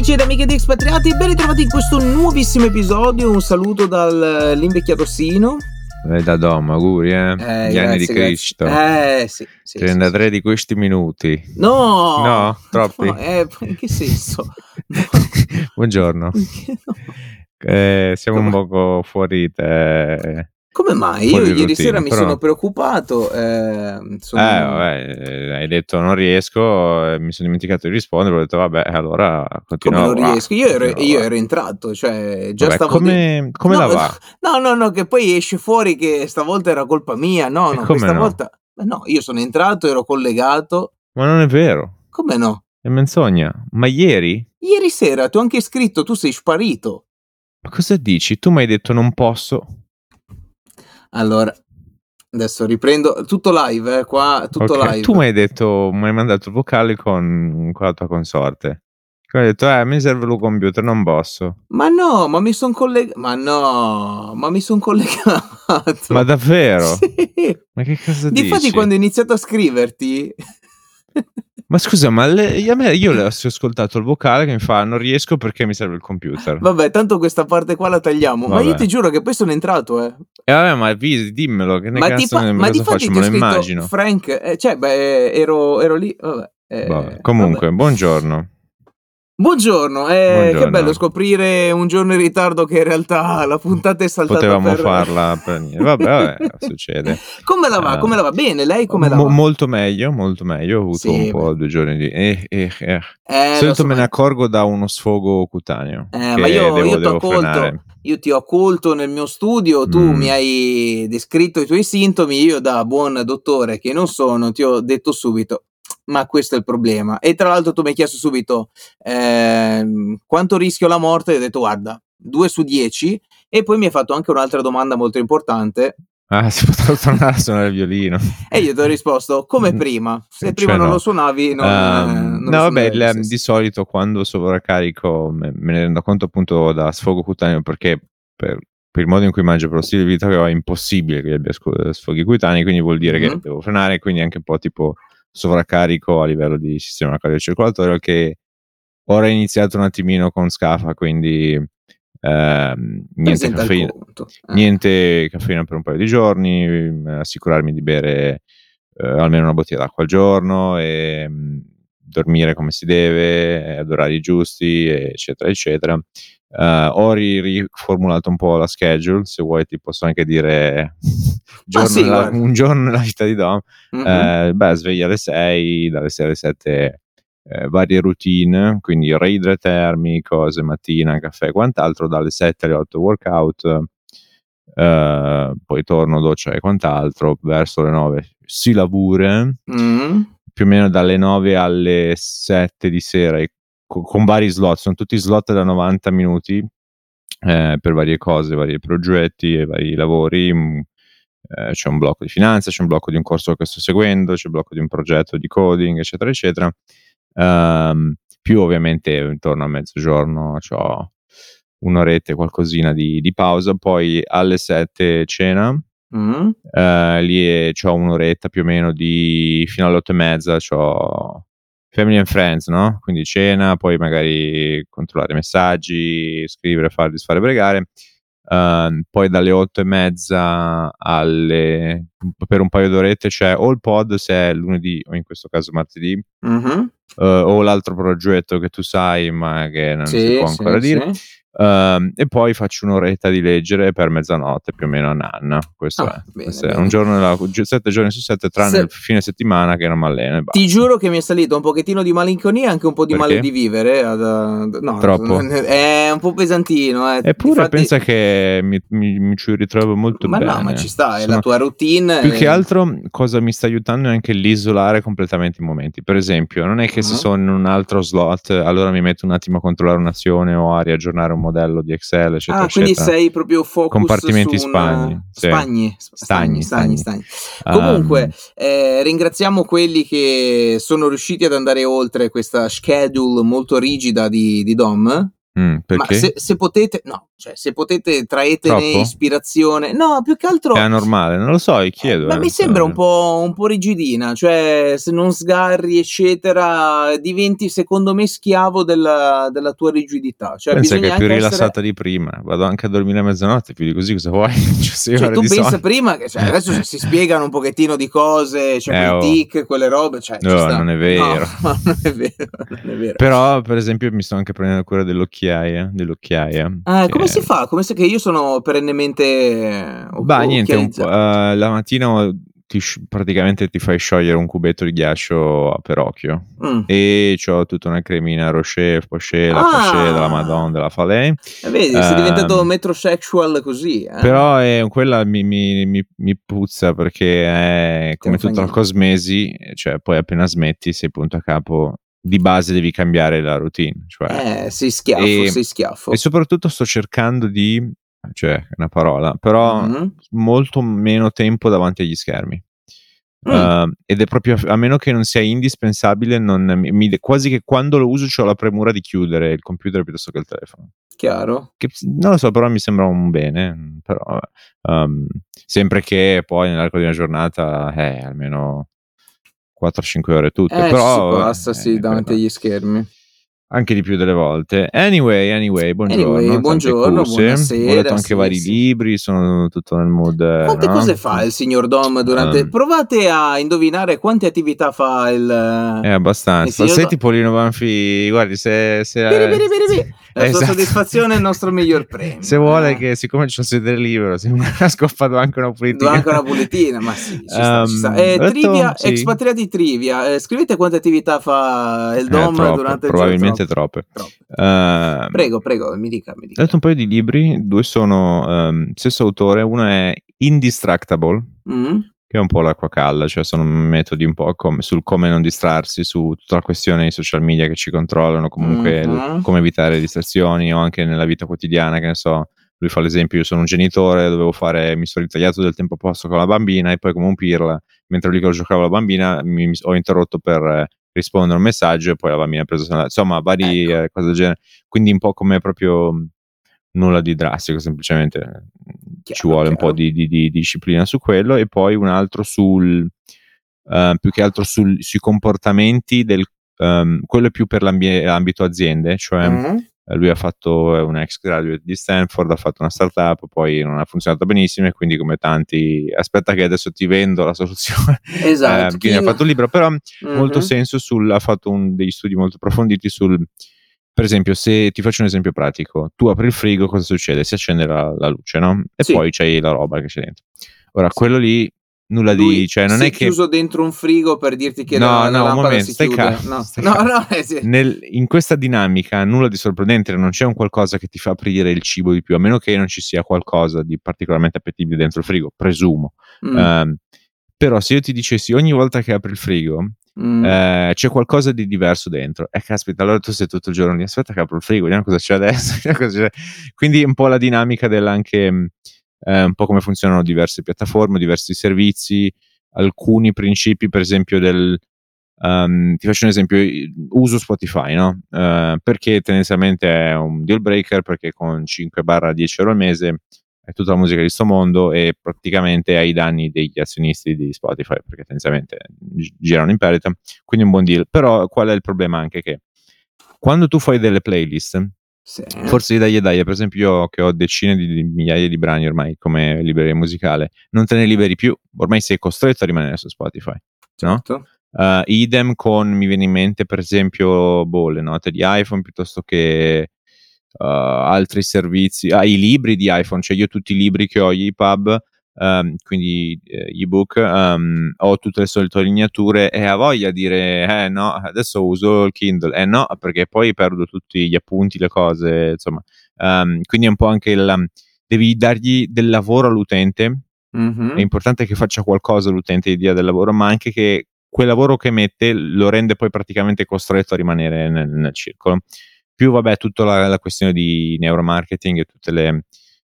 amici ed amiche di Expatriati, ben ritrovati in questo nuovissimo episodio. Un saluto dall'invecchiato Sino. Eh, da Dom, auguri, eh. Eh, Gli anni di grazie, Cristo. grazie. Eh, sì. sì, 33 sì, di questi minuti. No! No, troppi? No, eh, in che senso? No. Buongiorno. No. Eh, siamo un poco fuori te... Come mai? Io ieri routine, sera mi però- sono preoccupato. Eh, sono- Eh, vabbè, hai detto non riesco, eh, mi sono dimenticato di rispondere, ho detto vabbè, allora Come continuo non a- riesco? Io ero, io ero entrato, cioè già Vabbè, stavo di- come, come No, la va? No, no, no, che poi esce fuori che stavolta era colpa mia. No, no, come questa no? volta. No, io sono entrato, ero collegato. Ma non è vero, Come no? è menzogna. Ma ieri? Ieri sera ho anche scritto, tu sei sparito. Ma cosa dici? Tu mi hai detto non posso. Allora, adesso riprendo tutto live, eh, qua tutto Ok, live. Tu mi hai detto, mi hai mandato il vocale con, con la tua consorte. Quindi hai detto, eh, mi serve il computer, non posso. Ma no, ma mi sono collegato. Ma no, ma mi sono collegato. Ma davvero? Sì. Ma che cosa dici? Difatti, quando ho iniziato a scriverti, Ma scusa, ma le- io le ho ascoltato il vocale che mi fa, non riesco perché mi serve il computer. vabbè, tanto questa parte qua la tagliamo. Ma io Vabbè. ti giuro che poi sono entrato, eh. E vabbè, ma vi- dimmelo, che ne Ma, cazzo ti fa- ne ma cosa faccio? Me lo immagino. Frank, eh, cioè, beh, ero, ero lì. Vabbè, eh, Vabbè, Comunque, vabbè. buongiorno. Buongiorno, eh, Buongiorno. che bello scoprire un giorno in ritardo che in realtà la puntata è saltata Potevamo per... farla per niente. Vabbè, vabbè, succede. Come la va? Eh, Come la va? Bene, lei come la Mo- va? molto meglio, molto meglio. Ho avuto Sì, un po' beh. due giorni di... Eh, eh, eh. Eh, solito so, me ne accorgo da uno sfogo cutaneo. Eh, ma io, devo, io ti ho devo accolto, frenare. io ti ho accolto nel mio studio, tu Mm. mi hai descritto i tuoi sintomi, io da buon dottore che non sono ti ho detto subito, ma questo è il problema. E tra l'altro tu mi hai chiesto subito ehm, quanto rischio la morte, e ho detto guarda, 2 su 10 e poi mi hai fatto anche un'altra domanda molto importante Ah, si potrà tornare a suonare il violino. e io ti ho risposto come Mm, prima, se cioè prima non no. lo suonavi non, Ehm, eh, non no, vabbè, le- stesso. di solito quando sovraccarico me, me ne rendo conto appunto da sfogo cutaneo perché per, per il modo in cui mangio, per lo stile di vita che ho, è impossibile che abbia sfoghi cutanei, quindi vuol dire Mhm. che devo frenare, quindi anche un po' tipo sovraccarico a livello di sistema cardiocircolatorio che ora è iniziato un attimino con scafa, quindi ehm, niente caffeina. Eh. niente caffeina per un paio di giorni, eh, assicurarmi di bere eh, almeno una bottiglia d'acqua al giorno e mh, dormire come si deve, ad orari giusti, eccetera, eccetera. Eh, ho ri- riformulato un po' la schedule, se vuoi ti posso anche dire giorno sì, guarda. un giorno nella vita di Dom. Mhm. Eh, beh, sveglia alle 6, dalle 6 alle 7 eh, varie routine, quindi reidratarmi, cose, mattina, caffè e quant'altro, dalle 7 alle 8 workout, eh, poi torno, doccia e quant'altro, verso le 9 si lavora, Mm. più o meno dalle 9 alle 7 di sera, e co- con vari slot, sono tutti slot da 90 minuti eh, per varie cose, vari progetti e vari lavori. mm, eh, c'è un blocco di finanza, c'è un blocco di un corso che sto seguendo, c'è un blocco di un progetto di coding, eccetera, eccetera. Ehm, più ovviamente intorno a mezzogiorno ho un'oretta e qualcosina di, di pausa, poi alle 7 cena, Mm. eh, lì ho un'oretta più o meno di fino alle otto e mezza ho family and friends no? quindi cena poi magari controllare messaggi scrivere fare disfare pregare Ehm, poi dalle otto e mezza alle per un paio d'orette c'è o il pod se è lunedì o in questo caso martedì Mhm. eh, o l'altro progetto che tu sai ma che non si Sì, può sì, ancora dire sì. Ehm, e poi faccio un'oretta di leggere per mezzanotte più o meno a Nanna. Questo Ah, è, bene, questo è bene. un giorno nella- sette giorni su sette, tranne Se- il fine settimana che non mi alleno. e. Ti giuro che mi è salito un pochettino di malinconia e anche un po' di Perché? male di vivere. no, Troppo? È un po' pesantino. Eh. Eppure Difatti- pensa che mi, mi- mi ci ritrovo molto Ma bene. no, ma ci sta, è Sono- la tua routine. Più che eh. altro, cosa mi sta aiutando è anche l'isolare completamente i momenti. Per esempio, non è che se Mhm. sono in un altro slot, allora mi metto un attimo a controllare un'azione o a riaggiornare un modello di Excel, eccetera, Ah, quindi eccetera. sei proprio focus Compartimenti su un- spagni, sì. Spagni, sp- Stagni, stagni, stagni. stagni. Comunque, eh, ringraziamo quelli che sono riusciti ad andare oltre questa schedule molto rigida di, di Dom. Mh, Ma se se potete no, cioè se potete traetene ispirazione no, più che È altro anormale, non lo so, Eh, chiedo, ma eh, mi non so sembra un io. po' un po' rigidina, cioè se non sgarri, eccetera, diventi secondo me schiavo della della tua rigidità. Cioè Pensa che è più anche essere rilassata di prima. Vado anche a dormire a mezzanotte, più di così cosa vuoi? Cioè 6 Cioè tu pensa sonno. prima che cioè adesso si spiegano un pochettino di cose, c'è Eh, quei oh. tic, quelle robe, cioè ci No, non è No, vero. non è vero, non è vero. Però, per esempio, mi sto anche prendendo cura dell'occhiaia, dell'occhiaia, Eh, come si fa? Come se che io sono perennemente Bah, niente, po' occhializzato. ehm, la mattina ti praticamente ti fai sciogliere un cubetto di ghiaccio per occhio Mh. e c'ho tutta una cremina Rocher, Posay, la Posay della Madonna, Ah! della Falais. E vedi, sei diventato Ehm metrosexual così, eh. Però è quella mi mi mi mi puzza perché è come la niente. cosmesi, cioè poi appena smetti sei punto a capo, di base devi cambiare la routine, cioè Eh, sei schiaffo, e sei schiaffo. e soprattutto sto cercando di cioè una parola, però Mh-mh. molto meno tempo davanti agli schermi. Mh. Uhm, ed è proprio a meno che non sia indispensabile, non mi mi quasi che quando lo uso c'ho la premura di chiudere il computer piuttosto che il telefono. Chiaro. Che non lo so, però mi sembra un bene, però. Uhm, sempre che poi nell'arco di una giornata, eh, almeno 4, 5 ore tutte, Eh, si però vabbè, passa, sì, eh, davanti quello agli schermi. Anche di più delle volte. Anyway, anyway, Anyway, buongiorno, tante buongiorno, cose. Ho letto buonasera, anche sì, vari sì. libri, sono tutto nel mood, Quante no, cose fa il signor Dom durante Uhm provate a indovinare quante attività fa il Eh, il abbastanza. signor Sei Do tipo Lino Banfi, guardi se se Biri, biri, biri. La sua esatto. soddisfazione è il nostro miglior premio, Se vuole eh. che siccome c'ho sedere libero, se mi ha scoffato anche una pulitina. anche una pulitina, ma sì, ci sta, ci sta. Uhm, Ehm, trivia, sì. expatriati trivia, ehm, scrivete quante attività fa il Eh, Dom troppe, durante il giorno. probabilmente Troppe, troppe. troppe. Uhm Prego, prego, mi dica, mi Ho dica. letto un paio di libri, 2 sono, uhm, stesso autore, uno è Indistractable, Mh. che è un po' l'acqua calda, cioè sono metodi un po' come sul come non distrarsi, su tutta la questione dei social media che ci controllano, comunque il Mh-mh. come evitare distrazioni o anche nella vita quotidiana, che ne so, lui fa l'esempio: io sono un genitore, dovevo fare mi sono ritagliato del tempo a posto con la bambina e poi come un pirla, mentre lì che giocavo alla bambina mi mi ho interrotto per rispondere a un messaggio e poi la bambina ha preso insomma vari Ecco. ehm, cose del genere. Quindi un po' come proprio nulla di drastico, semplicemente, mhmm, ci Chiaro, vuole un po' chiaro. di di di disciplina su quello e poi un altro sul uhm, più che altro sul sui comportamenti del uhm, quello è più per l'ambie ambito aziende, cioè, Mh. Ehm, lui ha fatto è un ex graduate di Stanford, ha fatto una startup, poi non ha funzionato benissimo e quindi come tanti: "Aspetta che adesso ti vendo la soluzione." Esatto, Ehm, quindi ha fatto un libro, però molto Mh-mh. senso sul ha fatto un degli studi molto approfonditi sul per esempio, se ti faccio un esempio pratico, tu apri il frigo, cosa succede? Si accende la la luce, no, e Sì. poi c'hai la roba che c'è dentro. Ora Sì. quello lì nulla Lui di cioè non è è che chiuso dentro un frigo per dirti che No, la la no, un lampada momento, stai calmo, No, stai no, no, eh sì. Nel in questa dinamica nulla di sorprendente, non c'è un qualcosa che ti fa aprire il cibo di più, a meno che non ci sia qualcosa di particolarmente appetibile dentro il frigo, presumo. Mh. Ehm, però se io ti dicessi ogni volta che apri il frigo, Mh. ehm, c'è qualcosa di diverso dentro, eh caspita, allora tu sei tutto il giorno lì: "Aspetta che apro il frigo, vediamo cosa c'è adesso, cosa c'è". Quindi un po' la dinamica dell'anche ehm, un po' come funzionano diverse piattaforme, diversi servizi, alcuni principi per esempio del uhm, ti faccio un esempio, uso Spotify, no, ehm, perché tendenzialmente è un deal breaker, perché con 5/10 € al mese hai tutta la musica di 'sto mondo e praticamente ai danni degli azionisti di Spotify, perché tendenzialmente gi girano in perdita, quindi un buon deal. Però qual è il problema anche che quando tu fai delle playlist, Sì. forse di dai e dai, per esempio io che ho decine di di migliaia di brani ormai come libreria musicale, non te ne liberi più, ormai sei costretto a rimanere su Spotify, no, Certo. uhm, idem con mi viene in mente per esempio, boh, le note di iPhone piuttosto che, uhm, altri servizi ah, i libri di iPhone, cioè io tutti i libri che ho, gli EPUB, uhm, quindi, gli ebook, uhm, ho tutte le sottolineature e a voglia dire: "Eh no, adesso uso il Kindle". Eh no, perché poi perdo tutti gli appunti, le cose, insomma. Uhm, quindi è un po' anche il devi dargli del lavoro all'utente, è Mh-mh. importante che faccia qualcosa l'utente, gli dia del lavoro, ma anche che quel lavoro che mette lo rende poi praticamente costretto a rimanere nel nel circolo. Più vabbè tutta la la questione di neuromarketing e tutte le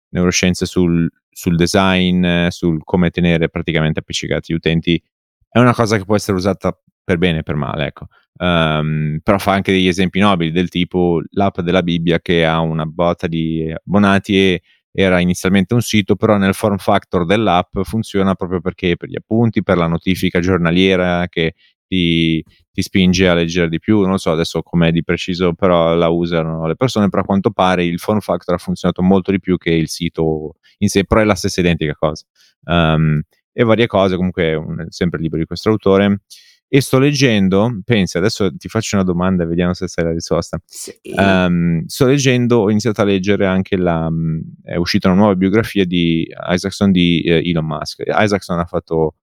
neuroscienze sul sul design, sul come tenere praticamente appiccicati gli utenti, è una cosa che può essere usata per bene e per male, ecco. Um, però fa anche degli esempi nobili del tipo l'app della Bibbia che ha una botta di abbonati e era inizialmente un sito, però nel form factor dell'app funziona proprio perché per gli appunti, per la notifica giornaliera che ti, ti spinge a leggere di più, non so adesso com'è di preciso, però la usano le persone, però a quanto pare il form factor ha funzionato molto di più che il sito in sé, però è la stessa identica cosa. Um, e varie cose, comunque un, sempre il libro di questo autore. E sto leggendo, pensi, adesso ti faccio una domanda e vediamo se sai la risposta. Sì. Um, sto leggendo, ho iniziato a leggere anche la, è uscita una nuova biografia di Isaacson di eh, Elon Musk. Isaacson ha fatto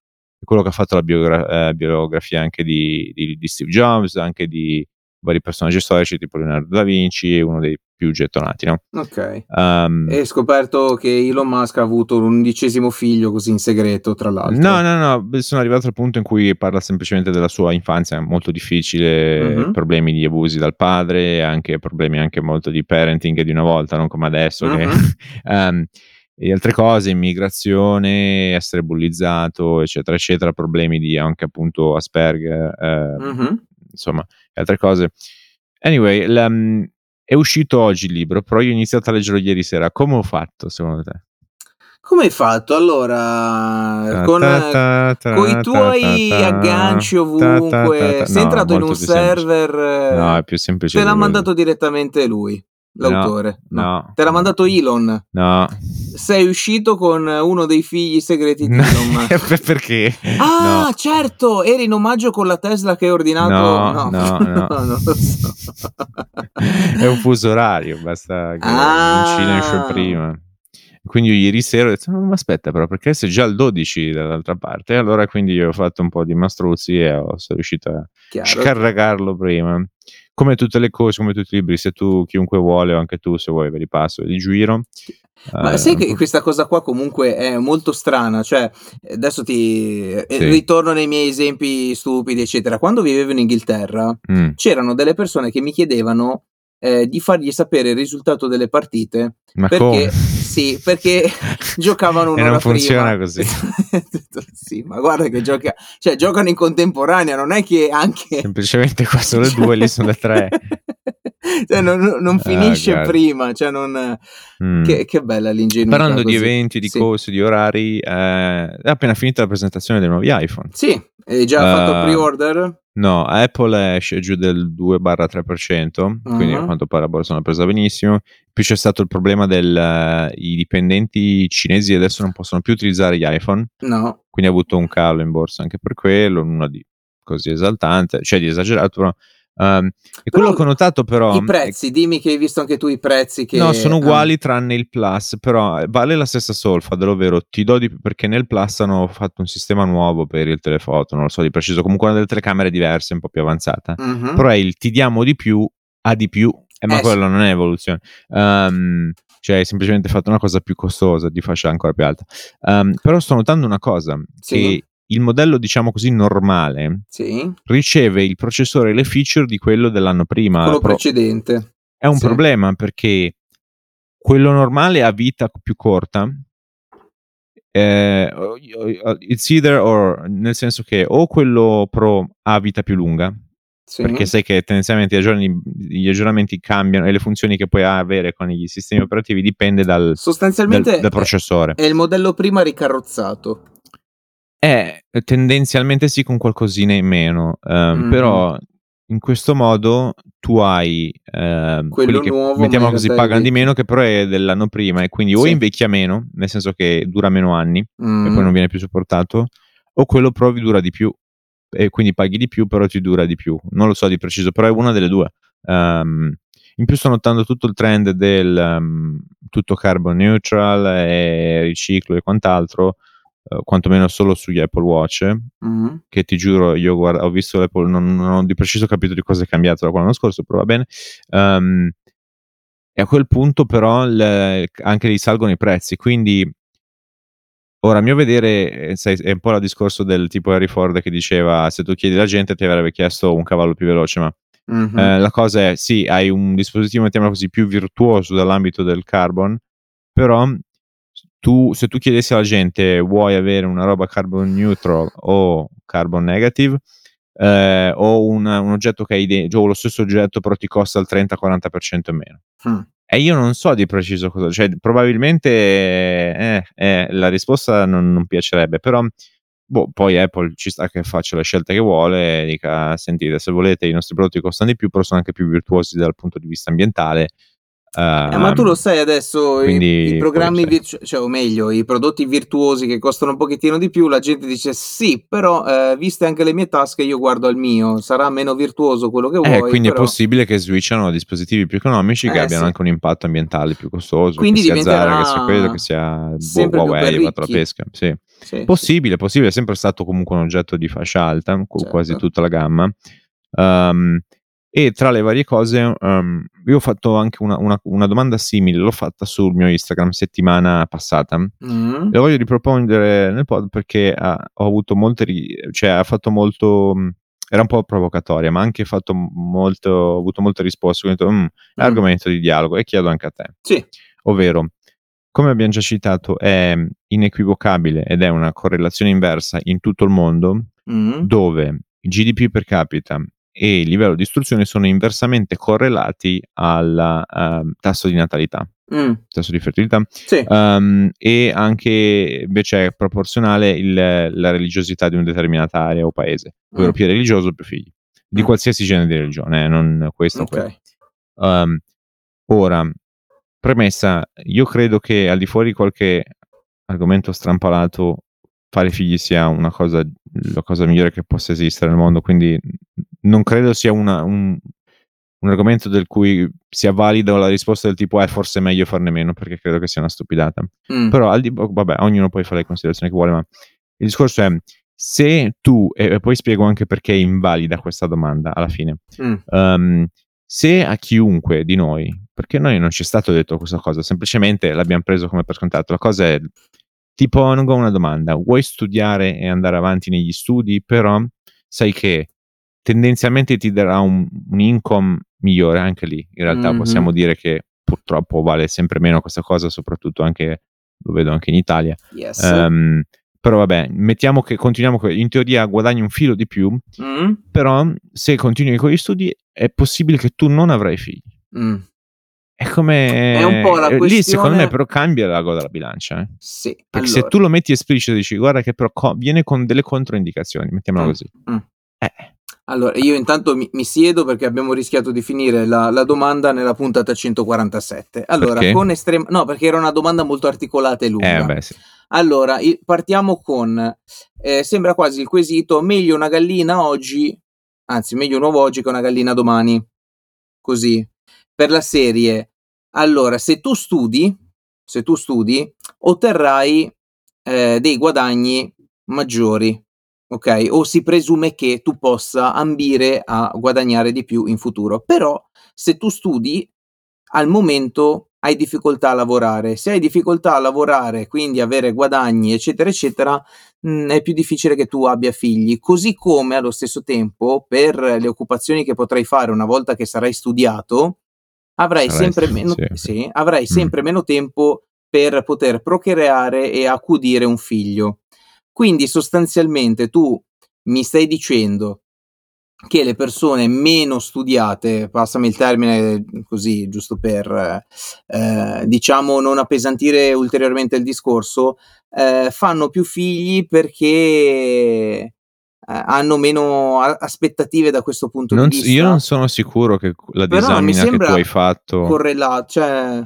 quello che ha fatto la biogra- eh, biografia anche di, di, di, Steve Jobs, anche di vari personaggi storici tipo Leonardo da Vinci, uno dei più gettonati, no? Ok. Um, e scoperto che Elon Musk ha avuto un undicesimo figlio così in segreto, tra l'altro. No, no, no, sono arrivato al punto in cui parla semplicemente della sua infanzia molto difficile, uh-huh. problemi di abusi dal padre, anche problemi anche molto di parenting di una volta, non come adesso. Uh-huh. Che, um, e altre cose, immigrazione, essere bullizzato, eccetera, eccetera, problemi di anche appunto Asperger, eh, uh-huh. insomma, altre cose. Anyway, la, è uscito oggi il libro, però io ho iniziato a leggerlo ieri sera. Come ho fatto, secondo te? Come hai fatto? Allora, con, con i tuoi agganci ovunque, sei entrato in un server, no, è più semplice. Te l'ha mandato direttamente lui l'autore? No, no. Te l'ha mandato Elon? No. Sei uscito con uno dei figli segreti di Elon Perché? Ah, no. certo, eri in omaggio con la Tesla che hai ordinato. No, no, no. no. non lo so. È un fuso orario, basta che ah. in Cina esce prima. Quindi ieri sera ho detto, ma aspetta però, perché sei già al 12 dall'altra parte, allora quindi io ho fatto un po' di mastruzzi e ho, sono riuscito a Chiaro. scarregarlo prima come tutte le cose, come tutti i libri, se tu chiunque vuole, o anche tu se vuoi, ve li passo, li giro. Ma eh, sai che questa cosa qua comunque è molto strana, cioè adesso ti eh, sì. ritorno nei miei esempi stupidi, eccetera. Quando vivevo in Inghilterra mm. c'erano delle persone che mi chiedevano eh, di fargli sapere il risultato delle partite Ma perché, come? Sì, perché giocavano un'ora e non funziona prima. così. sì, ma guarda che gioca, cioè, giocano in contemporanea, non è che anche... Semplicemente qua sono le due, lì sono le tre. cioè, non, non ah, finisce ah, prima, cioè non... Mm. Che, che, bella l'ingenuità. Parlando così. di eventi, di sì. cose, di orari, eh, è appena finita la presentazione dei nuovi iPhone. Sì, hai già uh, fatto pre-order? No, Apple esce giù del 2-3%, uh-huh. quindi a quanto pare la borsa l'ha presa benissimo. Più c'è stato il problema del uh, i dipendenti cinesi adesso non possono più utilizzare gli iPhone. No. Quindi ha avuto un calo in borsa anche per quello, nulla di così esaltante, cioè di esagerato, però Um, e quello che ho notato però... I prezzi, dimmi che hai visto anche tu i prezzi che... No, sono uguali ah. tranne il Plus, però vale la stessa solfa, ovvero ti do di più perché nel Plus hanno fatto un sistema nuovo per il telefoto, non lo so di preciso, comunque una delle telecamere diverse, un po' più avanzata, uh-huh. però è il ti diamo di più a di più, eh, ma eh, quello sì. non è evoluzione. Um, cioè hai semplicemente fatto una cosa più costosa di fascia ancora più alta. Um, però sto notando una cosa, sì. che il modello, diciamo così, normale sì. riceve il processore e le feature di quello dell'anno prima. Quello Pro- precedente. È un sì. problema perché quello normale ha vita più corta. Eh, it's either or, nel senso che o quello Pro ha vita più lunga, sì. perché sai che tendenzialmente gli aggiornamenti, gli aggiornamenti, cambiano e le funzioni che puoi avere con i sistemi operativi dipende dal, Sostanzialmente dal, dal processore. È il modello prima ricarrozzato. Eh, tendenzialmente sì, con qualcosina in meno, ehm, mm. però in questo modo tu hai ehm, quello che nuovo, mettiamo così pagano di meno che però è dell'anno prima e quindi o invecchia meno, nel senso che dura meno anni mm. e poi non viene più supportato, o quello provi dura di più e quindi paghi di più però ti dura di più. Non lo so di preciso, però è una delle due. Um, in più sto notando tutto il trend del um, tutto carbon neutral e riciclo e quant'altro uh, quantomeno solo sugli Apple Watch, mm-hmm. che ti giuro, io guarda, ho visto l'Apple, non, non, ho di preciso capito di cosa è cambiato da l'anno scorso, però va bene. Um, e a quel punto però le, anche lì salgono i prezzi, quindi ora a mio vedere sai, è un po' il discorso del tipo Harry Ford che diceva se tu chiedi la gente ti avrebbe chiesto un cavallo più veloce, ma mm-hmm. eh, la cosa è sì, hai un dispositivo, mettiamolo così, più virtuoso dall'ambito del carbon, però tu, se tu chiedessi alla gente vuoi avere una roba carbon neutral o carbon negative, eh, o un, un, oggetto che hai dentro, o lo stesso oggetto però ti costa il 30-40% in meno. Mm. E io non so di preciso cosa, cioè probabilmente eh, eh, la risposta non, non piacerebbe, però boh, poi Apple ci sta che faccia le scelte che vuole e dica sentite se volete i nostri prodotti costano di più però sono anche più virtuosi dal punto di vista ambientale Uh, eh, ma tu lo sai adesso, i, i, programmi, virtu- cioè, o meglio, i prodotti virtuosi che costano un pochettino di più, la gente dice sì, però eh, viste anche le mie tasche io guardo al mio, sarà meno virtuoso quello che eh, vuoi. quindi però... è possibile che switchano a dispositivi più economici che eh, abbiano sì. anche un impatto ambientale più costoso, quindi che sia Zara, che sia quello, che sia boh, Huawei, fatto la pesca. Sì. Sì, possibile, possibile, è sempre stato comunque un oggetto di fascia alta, certo. quasi tutta la gamma. Um, e tra le varie cose, um, io ho fatto anche una, una, una, domanda simile, l'ho fatta sul mio Instagram settimana passata. Mm. E voglio riproporre nel pod perché ha, ho avuto molte, cioè ha fatto molto, era un po' provocatoria, ma ha anche fatto molto, ho avuto molte risposte. Quindi ho detto, mm, è mm. argomento di dialogo e chiedo anche a te. Sì. Ovvero, come abbiamo già citato, è inequivocabile ed è una correlazione inversa in tutto il mondo, mm. dove GDP per capita e il livello di istruzione sono inversamente correlati al uh, tasso di natalità, mm. tasso di fertilità, sì. um, e anche invece è proporzionale il, la religiosità di una determinata area o paese, ovvero mm. più religioso più figli, di mm. qualsiasi genere di religione, eh, non questo okay. o um, ora, premessa, io credo che al di fuori di qualche argomento strampalato fare figli sia una cosa, la cosa migliore che possa esistere nel mondo, quindi non credo sia una, un, un, argomento del cui sia valida la risposta del tipo eh forse è meglio farne meno perché credo che sia una stupidata. Mm. Però al di, vabbè, ognuno poi fa le considerazioni che vuole, ma il discorso è se tu, e poi spiego anche perché è invalida questa domanda alla fine, mm. um, se a chiunque di noi, perché noi non ci è stato detto questa cosa, semplicemente l'abbiamo preso come per scontato, la cosa è ti pongo una domanda, vuoi studiare e andare avanti negli studi, però sai che tendenzialmente ti darà un, un income migliore anche lì. In realtà mm-hmm. possiamo dire che purtroppo vale sempre meno questa cosa, soprattutto anche, lo vedo anche in Italia. Yes. Um, però vabbè, mettiamo che continuiamo, in teoria guadagni un filo di più, mm. però se continui con gli studi è possibile che tu non avrai figli. Mm. È come... È un po' la questione... Lì secondo me però cambia l'ago della bilancia. Eh? Sì. Perché allora. se tu lo metti esplicito dici guarda che però co- viene con delle controindicazioni, mettiamola mm. così. Mm. Eh. Allora, io intanto mi, mi, siedo perché abbiamo rischiato di finire la, la domanda nella puntata 147. Allora, perché? con estrema... No, perché era una domanda molto articolata e lunga. Eh, beh, sì. Allora, partiamo con... Eh, sembra quasi il quesito, meglio una gallina oggi, anzi, meglio un uovo oggi che una gallina domani. Così per la serie, allora, se tu studi, se tu studi, otterrai eh, dei guadagni maggiori, ok? O si presume che tu possa ambire a guadagnare di più in futuro. Però, se tu studi, al momento hai difficoltà a lavorare. Se hai difficoltà a lavorare, quindi avere guadagni, eccetera, eccetera, mh, mm, è più difficile che tu abbia figli. Così come allo stesso tempo, per le occupazioni che potrai fare una volta che sarai studiato, avrai sempre, meno, sì, avrai mm. sempre mm. meno tempo per poter procreare e accudire un figlio. Quindi sostanzialmente tu mi stai dicendo che le persone meno studiate, passami il termine così, giusto per eh, diciamo non appesantire ulteriormente il discorso, eh, fanno più figli perché hanno meno aspettative da questo punto non, di vista. Io non sono sicuro che la disamina che tu hai fatto correlato, cioè...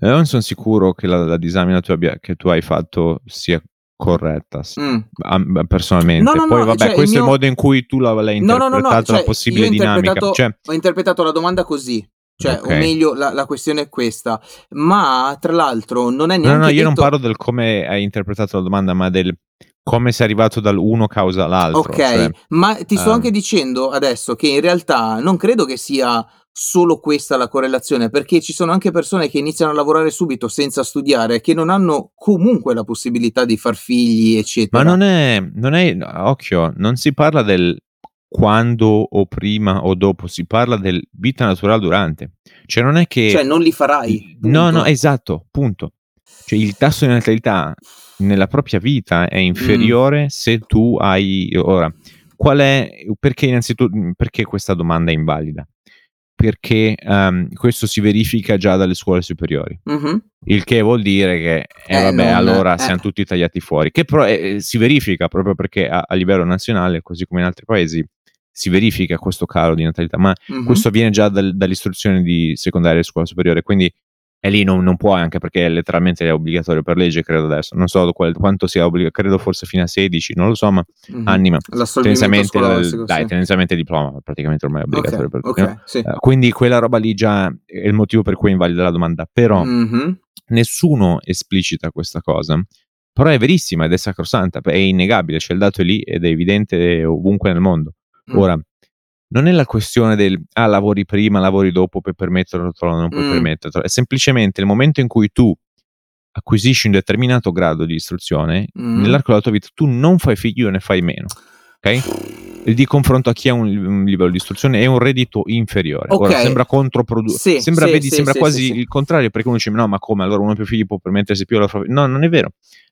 Io non sono sicuro che la, la disamina tu abbia, che tu hai fatto sia corretta mm. personalmente no, no, poi no, vabbè cioè, questo mio... è il modo in cui tu l'hai interpretato cioè, la possibile dinamica cioè... ho interpretato la domanda così cioè, okay. o meglio, la, la, questione è questa. Ma tra l'altro, non è neanche. No, no, io detto... non parlo del come hai interpretato la domanda, ma del come sei arrivato dall'uno causa l'altro. Ok, cioè, ma ti sto um... anche dicendo adesso che in realtà non credo che sia solo questa la correlazione, perché ci sono anche persone che iniziano a lavorare subito senza studiare, che non hanno comunque la possibilità di far figli, eccetera. Ma non è, non è occhio, non si parla del quando o prima o dopo, si parla del vita naturale durante. Cioè non è che... Cioè non li farai. Punto. No, no, esatto, punto. Cioè il tasso di natalità nella propria vita è inferiore mm. se tu hai ora qual è, perché innanzitutto, perché questa domanda è invalida? Perché um, questo si verifica già dalle scuole superiori, mm-hmm. il che vuol dire che, eh, eh vabbè, non, allora eh. siamo tutti tagliati fuori, che però eh, si verifica proprio perché a, a, livello nazionale, così come in altri paesi, si verifica questo calo di natalità, ma mm-hmm. questo avviene già dal, dall'istruzione di secondaria e scuola superiore, quindi e lì non, non puoi anche perché è letteralmente è obbligatorio per legge credo adesso non so qual, quanto sia obbligatorio credo forse fino a 16 non lo so ma mm-hmm. anni ma tendenzialmente, dai, tendenzialmente diploma praticamente ormai è obbligatorio okay, per okay, no? sì. uh, quindi quella roba lì già è il motivo per cui invalida la domanda però mm-hmm. nessuno esplicita questa cosa però è verissima ed è sacrosanta è innegabile cioè il dato è lì ed è evidente ovunque nel mondo mm. ora non è la questione del ah, lavori prima, lavori dopo per permetterlo o non puoi mm. permetterlo, è semplicemente il momento in cui tu acquisisci un determinato grado di istruzione, mm. nell'arco della tua vita tu non fai figli o ne fai meno, ok? di confronto a chi ha un, un, livello di istruzione è un reddito inferiore. Okay. Ora, sembra controproducente. Sì, sembra, sì, vedi, sì, sembra quasi il contrario, perché uno dice: No, ma come? Allora uno più figli può permettersi più alla No, non è vero.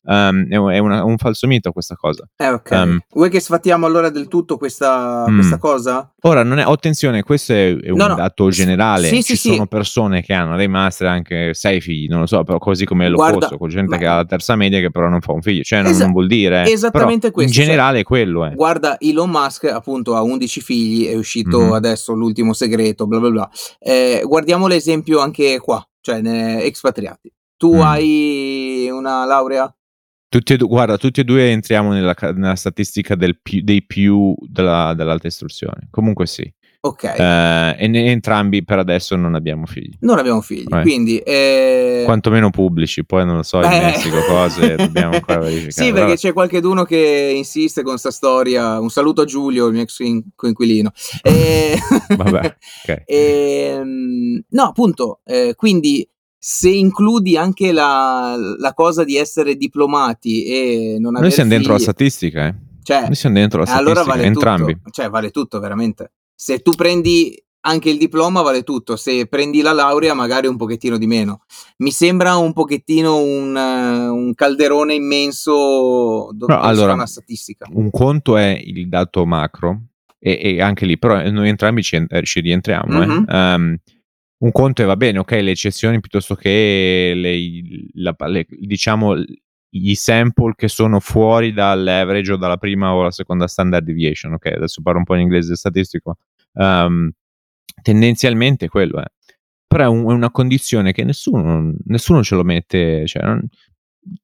Um, è, è una, un falso mito questa cosa. Eh, ok. Um, Vuoi che sfattiamo allora del tutto questa, mm. questa cosa? Ora, non è, attenzione, questo è, è un no, no. dato generale. Sì, Ci sono persone che hanno dei master anche sei figli, non lo so, però così come l'opposto, con gente ma... che ha la terza media che però non fa un figlio. Cioè, non, Esa- non vuol dire. Esattamente questo. In cioè generale, cioè, quello è. Guarda, Elon Musk appunto ha 11 figli, è uscito mm-hmm. adesso l'ultimo segreto, bla bla bla. Eh, guardiamo l'esempio anche qua, cioè expatriati. Tu mm. hai una laurea? Tutti e due, guarda, tutti e due entriamo nella, nella statistica del più, dei più della, dell'alta istruzione. Comunque sì. Ok. Eh, e ne, entrambi per adesso non abbiamo figli. Non abbiamo figli, right. quindi... Eh... Quantomeno pubblici, poi non lo so, in eh... Messico cose, dobbiamo ancora verificare. sì, perché Vabbè. c'è qualcheduno che insiste con questa storia. Un saluto a Giulio, il mio ex coinquilino. E... Vabbè, ok. E, ehm, no, appunto, eh, quindi se includi anche la, la, cosa di essere diplomati e non avere Noi siamo figli, dentro la statistica, eh. Cioè, Noi siamo dentro la statistica, allora vale entrambi. Tutto. Cioè, vale tutto, veramente. Se tu prendi anche il diploma vale tutto, se prendi la laurea magari un pochettino di meno. Mi sembra un pochettino un, uh, un calderone immenso dove no, allora, una statistica. Un conto è il dato macro e, e anche lì, però noi entrambi ci, ci rientriamo. Mm-hmm. Eh. Um, un conto è va bene, ok, le eccezioni piuttosto che le, la, le, diciamo i sample che sono fuori dall'average o dalla prima o la seconda standard deviation, ok, adesso parlo un po' in inglese statistico, um, tendenzialmente quello è. Però è, un, è, una condizione che nessuno, nessuno ce lo mette, cioè non,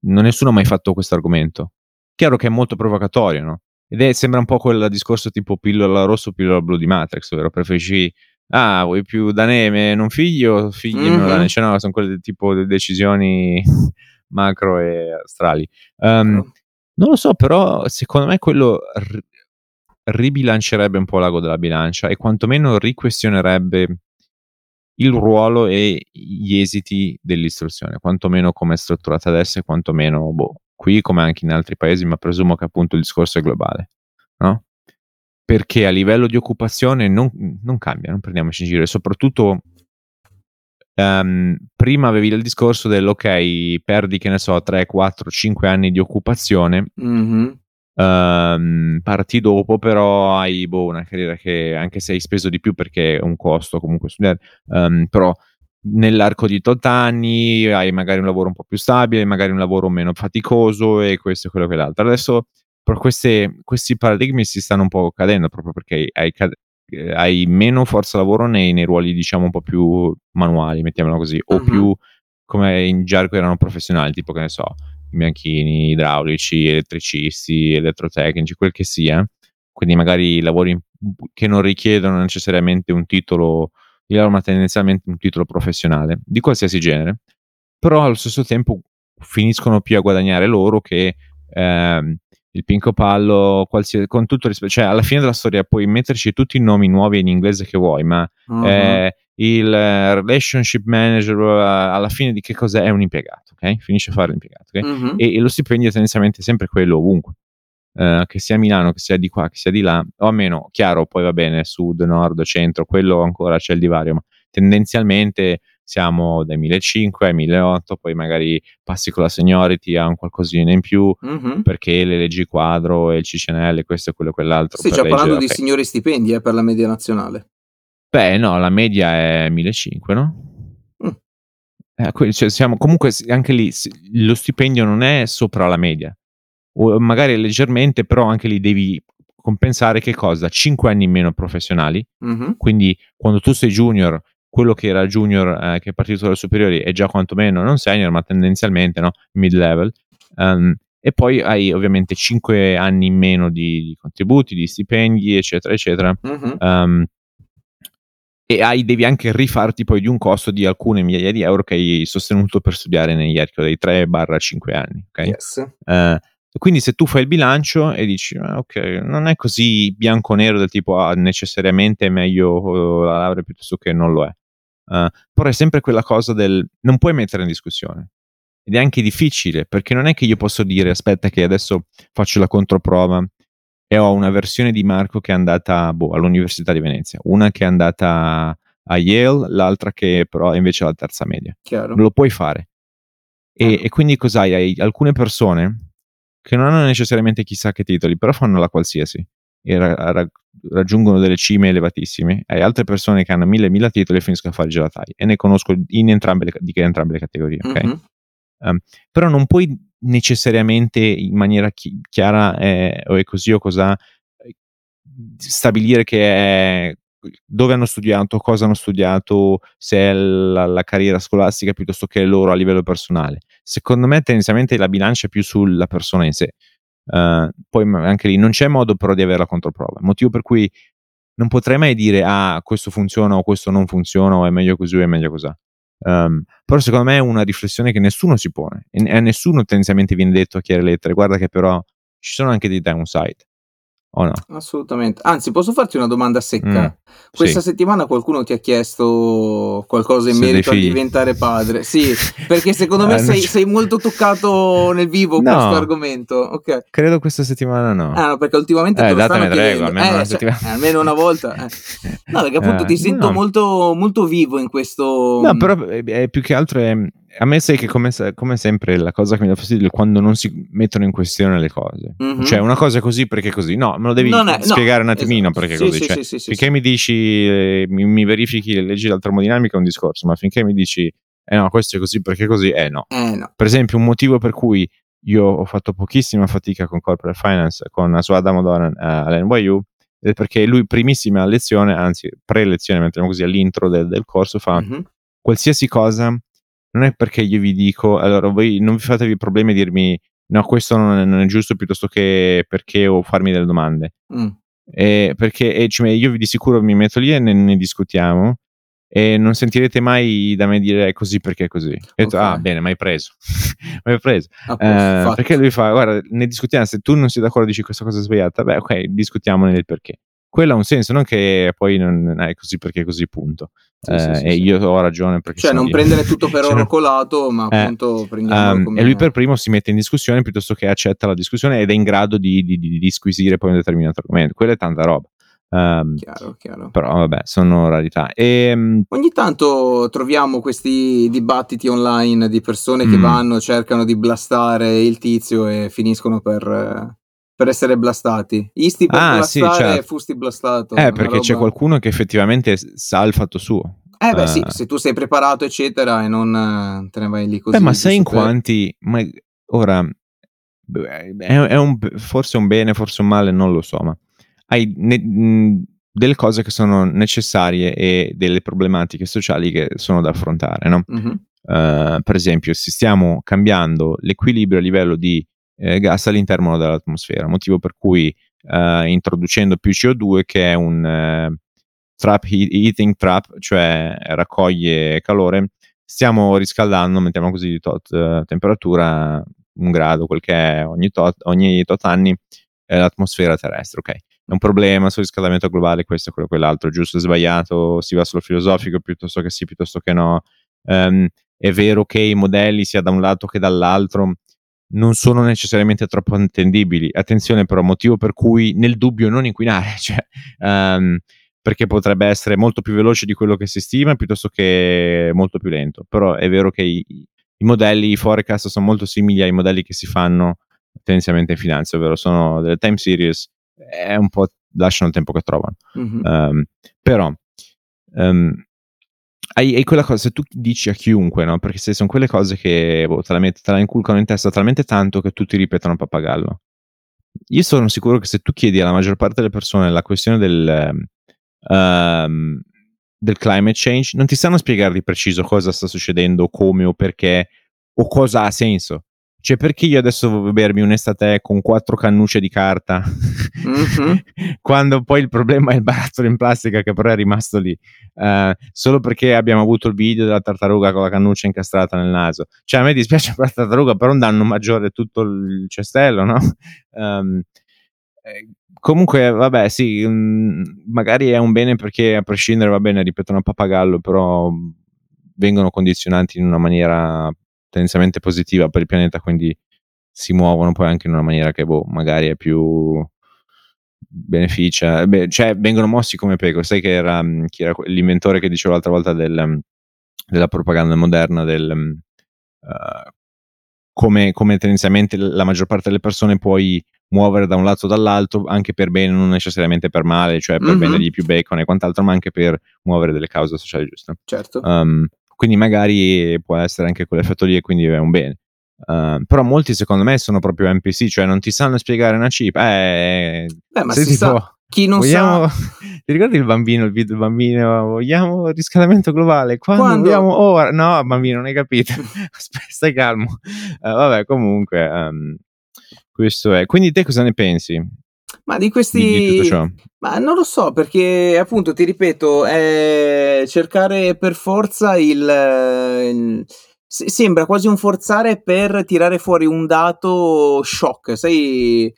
non nessuno ha mai fatto questo argomento. Chiaro che è molto provocatorio, no? Ed è, sembra un po' quel discorso tipo pillola rossa o pillola blu di Matrix, ovvero preferisci ah, vuoi più da neve non figlio, figli mm-hmm. meno da cioè no, sono quelle tipo di decisioni macro e astrali. Um, no. Non lo so, però secondo me quello r- ribilancerebbe un po' l'ago della bilancia e quantomeno riquestionerebbe il ruolo e gli esiti dell'istruzione, quantomeno come è strutturata adesso e quantomeno boh, qui come anche in altri paesi, ma presumo che appunto il discorso è globale, no? Perché a livello di occupazione non, non cambia, non prendiamoci in giro, e soprattutto um, prima avevi il discorso dell'ok, perdi che ne so 3, 4, 5 anni di occupazione, mm-hmm. um, parti dopo però hai boh, una carriera che anche se hai speso di più perché è un costo comunque studiare, um, però nell'arco di tot anni hai magari un lavoro un po' più stabile, magari un lavoro meno faticoso e questo e quello che l'altro. Adesso però queste, questi paradigmi si stanno un po' cadendo proprio perché hai, hai meno forza lavoro nei, nei, ruoli diciamo un po' più manuali, mettiamola così, o uh-huh. più come in gergo erano professionali, tipo che ne so, bianchini, idraulici, elettricisti, elettrotecnici, quel che sia. Quindi magari lavori che non richiedono necessariamente un titolo di laurea, ma tendenzialmente un titolo professionale di qualsiasi genere, però allo stesso tempo finiscono più a guadagnare loro che ehm, il Pinco Pallo, qualsiasi, con tutto rispetto, cioè alla fine della storia puoi metterci tutti i nomi nuovi in inglese che vuoi, ma uh-huh. eh, il uh, relationship manager uh, alla fine di che cos'è? È un impiegato, ok? Finisce a fare l'impiegato, ok? Uh-huh. E, e, lo stipendio è tendenzialmente sempre quello ovunque. Uh, che sia a Milano, che sia di qua, che sia di là, o almeno, chiaro, poi va bene, sud, nord, centro, quello ancora c'è il divario, ma tendenzialmente siamo dai 1500 ai 1800, poi magari passi con la seniority a un qualcosina in più, mm-hmm. perché le leggi quadro e il CCNL, questo e quello e quell'altro. Stai già parlando di signori stipendi eh, per la media nazionale. Beh, no, la media è 1500, no? Eh, cioè siamo, comunque anche lì lo stipendio non è sopra la media, o magari leggermente, però anche lì devi compensare che cosa? 5 anni in meno professionali, mm-hmm. quindi quando tu sei junior, quello che era junior eh, che è partito dalle superiori è già quantomeno non senior, ma tendenzialmente no? mid level. Um, e poi hai ovviamente 5 anni in meno di, di contributi, di stipendi, eccetera, eccetera. Mm-hmm. Um, e hai, devi anche rifarti poi di un costo di alcune migliaia di euro che hai sostenuto per studiare negli archi dei 3-5 anni. Okay? Yes. Uh, quindi se tu fai il bilancio e dici, ah, ok, non è così bianco-nero del tipo, ah, necessariamente è meglio la laurea piuttosto che non lo è. Uh, però è sempre quella cosa del non puoi mettere in discussione. Ed è anche difficile, perché non è che io posso dire, aspetta che adesso faccio la controprova e ho una versione di Marco che è andata boh, all'Università di Venezia, una che è andata a Yale, l'altra che però è invece alla terza media. Chiaro. Lo puoi fare. E, e quindi cos'hai? Hai alcune persone che non hanno necessariamente chissà che titoli, però fanno la qualsiasi e ra- ra- raggiungono delle cime elevatissime. Hai altre persone che hanno mille mila titoli e finiscono a fare gelatai e ne conosco in entrambe le, di entrambe le categorie? Mm-hmm. Um, però non puoi necessariamente in maniera chi- chiara eh, o è così o cos'ha stabilire che è dove hanno studiato, cosa hanno studiato, se è la, la, carriera scolastica piuttosto che loro a livello personale. Secondo me tendenzialmente la bilancia è più sulla persona in sé. Uh, poi anche lì non c'è modo però di avere la controprova, motivo per cui non potrei mai dire ah questo funziona o questo non funziona o è meglio così o è meglio così. Um, però secondo me è una riflessione che nessuno si pone e a nessuno tendenzialmente viene detto a chiare lettere. Guarda che però ci sono anche dei downside o no? Assolutamente. Anzi, posso farti una domanda secca? Mm, Questa sì. settimana qualcuno ti ha chiesto qualcosa in Se merito a diventare padre? Sì, perché secondo me Eh, sei, sei molto toccato nel vivo No. questo argomento. Ok. Credo questa settimana no. Ah, no, perché ultimamente Eh, te lo stanno chiedendo. almeno Eh, una cioè, eh, almeno una volta. eh. No, perché appunto ti sento no. molto, molto vivo in questo... No, però è, è più che altro è, a me sai che come, come sempre la cosa che mi dà fastidio è quando non si mettono in questione le cose. Mhm. Cioè una cosa è così perché così. No, me lo devi è- no, spiegare un attimino esatto. perché Sì, così. sì, Cioè, sì, sì, finché mi dici, eh, mi, mi verifichi le leggi della termodinamica è un discorso, ma finché mi dici, eh no, questo è così perché così, eh no. Eh no. Per esempio, un motivo per cui io ho fatto pochissima fatica con Corporate Finance con Suad Amodoran eh, all'NYU è perché lui primissima lezione, anzi pre-lezione, mettiamo così, all'intro del, del corso fa Mhm. qualsiasi cosa non è perché io vi dico, allora voi non vi fatevi problemi a dirmi no, questo non è, non è giusto piuttosto che perché o farmi delle domande. Mm. Eh, perché eh, cioè, io di sicuro mi metto lì e ne, ne discutiamo e non sentirete mai da me dire è così perché è così. Ho detto, ah, bene, mai preso. mai preso. A posto, Eh, perché lui fa, guarda, ne discutiamo, se tu non sei d'accordo dici questa cosa è sbagliata, beh, ok, discutiamone del perché. Quello ha un senso, non che poi non è così perché è così, punto. Sì, sì, Eh, sì, e io ho ragione perché Cioè, non io. prendere tutto per Cioè, oro non- colato, ma Eh, appunto prendiamolo Um, come... e lui per primo si mette in discussione piuttosto che accetta la discussione ed è in grado di, di, di, di squisire poi un determinato argomento. Quella è tanta roba. Um, Chiaro, chiaro. però vabbè, sono rarità. E, um, Ogni tanto troviamo questi dibattiti online di persone che Mm. vanno, cercano di blastare il tizio e finiscono per, eh, per essere blastati. Isti per Ah, sì, blastare e certo. fusti blastato. eh, perché c'è roba- qualcuno che effettivamente sa il fatto suo. Eh beh sì, Eh. se tu sei preparato eccetera e non eh, te ne vai lì così. Beh, ma sai in per- quanti? Ma ora è, è un, forse un bene, forse un male, non lo so, ma hai ne- delle cose che sono necessarie e delle problematiche sociali che sono da affrontare, no? Mhm. Eh, per esempio, se stiamo cambiando l'equilibrio a livello di eh, gas all'interno dell'atmosfera, motivo per cui eh, introducendo più CO2 che è un eh, trap heat, heating trap, cioè raccoglie calore, stiamo riscaldando, mettiamo così di tot eh, temperatura, un grado, quel che è ogni tot, ogni tot anni eh, l'atmosfera terrestre, ok? È un problema sul riscaldamento globale, questo è quello quell'altro, giusto sbagliato, si va sullo filosofico piuttosto che sì, piuttosto che no. Ehm, è vero che i modelli sia da un lato che dall'altro non sono necessariamente troppo attendibili. Attenzione però, motivo per cui nel dubbio non inquinare, cioè ehm, perché potrebbe essere molto più veloce di quello che si stima piuttosto che molto più lento. Però è vero che i, i modelli, i forecast sono molto simili ai modelli che si fanno tendenzialmente in finanza, ovvero sono delle time series, è un po' lasciano il tempo che trovano. Mm-hmm. Um, però um, hai, hai, quella cosa, se tu dici a chiunque, no? Perché se sono quelle cose che boh, te, la met- te, la inculcano in testa talmente tanto che tutti ripetono a pappagallo. Io sono sicuro che se tu chiedi alla maggior parte delle persone la questione del, um, del climate change, non ti sanno spiegare di preciso cosa sta succedendo, come o perché, o cosa ha senso. Cioè, perché io adesso devo bermi un'estate con quattro cannucce di carta? Mm-hmm. Quando poi il problema è il barattolo in plastica che però è rimasto lì. Uh, solo perché abbiamo avuto il video della tartaruga con la cannuccia incastrata nel naso. Cioè, a me dispiace per la tartaruga, però un danno maggiore tutto il cestello, no? Um, comunque, vabbè, sì, mh, magari è un bene perché a prescindere, va bene, ripetono a pappagallo, però vengono condizionati in una maniera tendenzialmente positiva per il pianeta, quindi si muovono poi anche in una maniera che boh, magari è più beneficia, Beh, cioè vengono mossi come Peco, sai che era, chi era l'inventore che dicevo l'altra volta del, della propaganda moderna del uh, come, come tendenzialmente la maggior parte delle persone puoi muovere da un lato o dall'altro anche per bene, non necessariamente per male, cioè per mm-hmm. vendergli più bacon e quant'altro, ma anche per muovere delle cause sociali giuste. Certo. Um, quindi magari può essere anche quell'effetto lì e quindi è un bene. Uh, però molti secondo me sono proprio NPC, cioè non ti sanno spiegare una chip. Eh, Beh, ma si tipo, sa, chi non vogliamo, sa... Ti ricordi il bambino, il video del bambino? Vogliamo riscaldamento globale? Quando, Quando? vogliamo ora? No, bambino, non hai capito. Aspetta, stai calmo. Uh, vabbè, comunque, um, questo è. Quindi te cosa ne pensi? Ma di questi... Di ma non lo so, perché appunto, ti ripeto, è cercare per forza il... il... Sembra quasi un forzare per tirare fuori un dato shock, sai?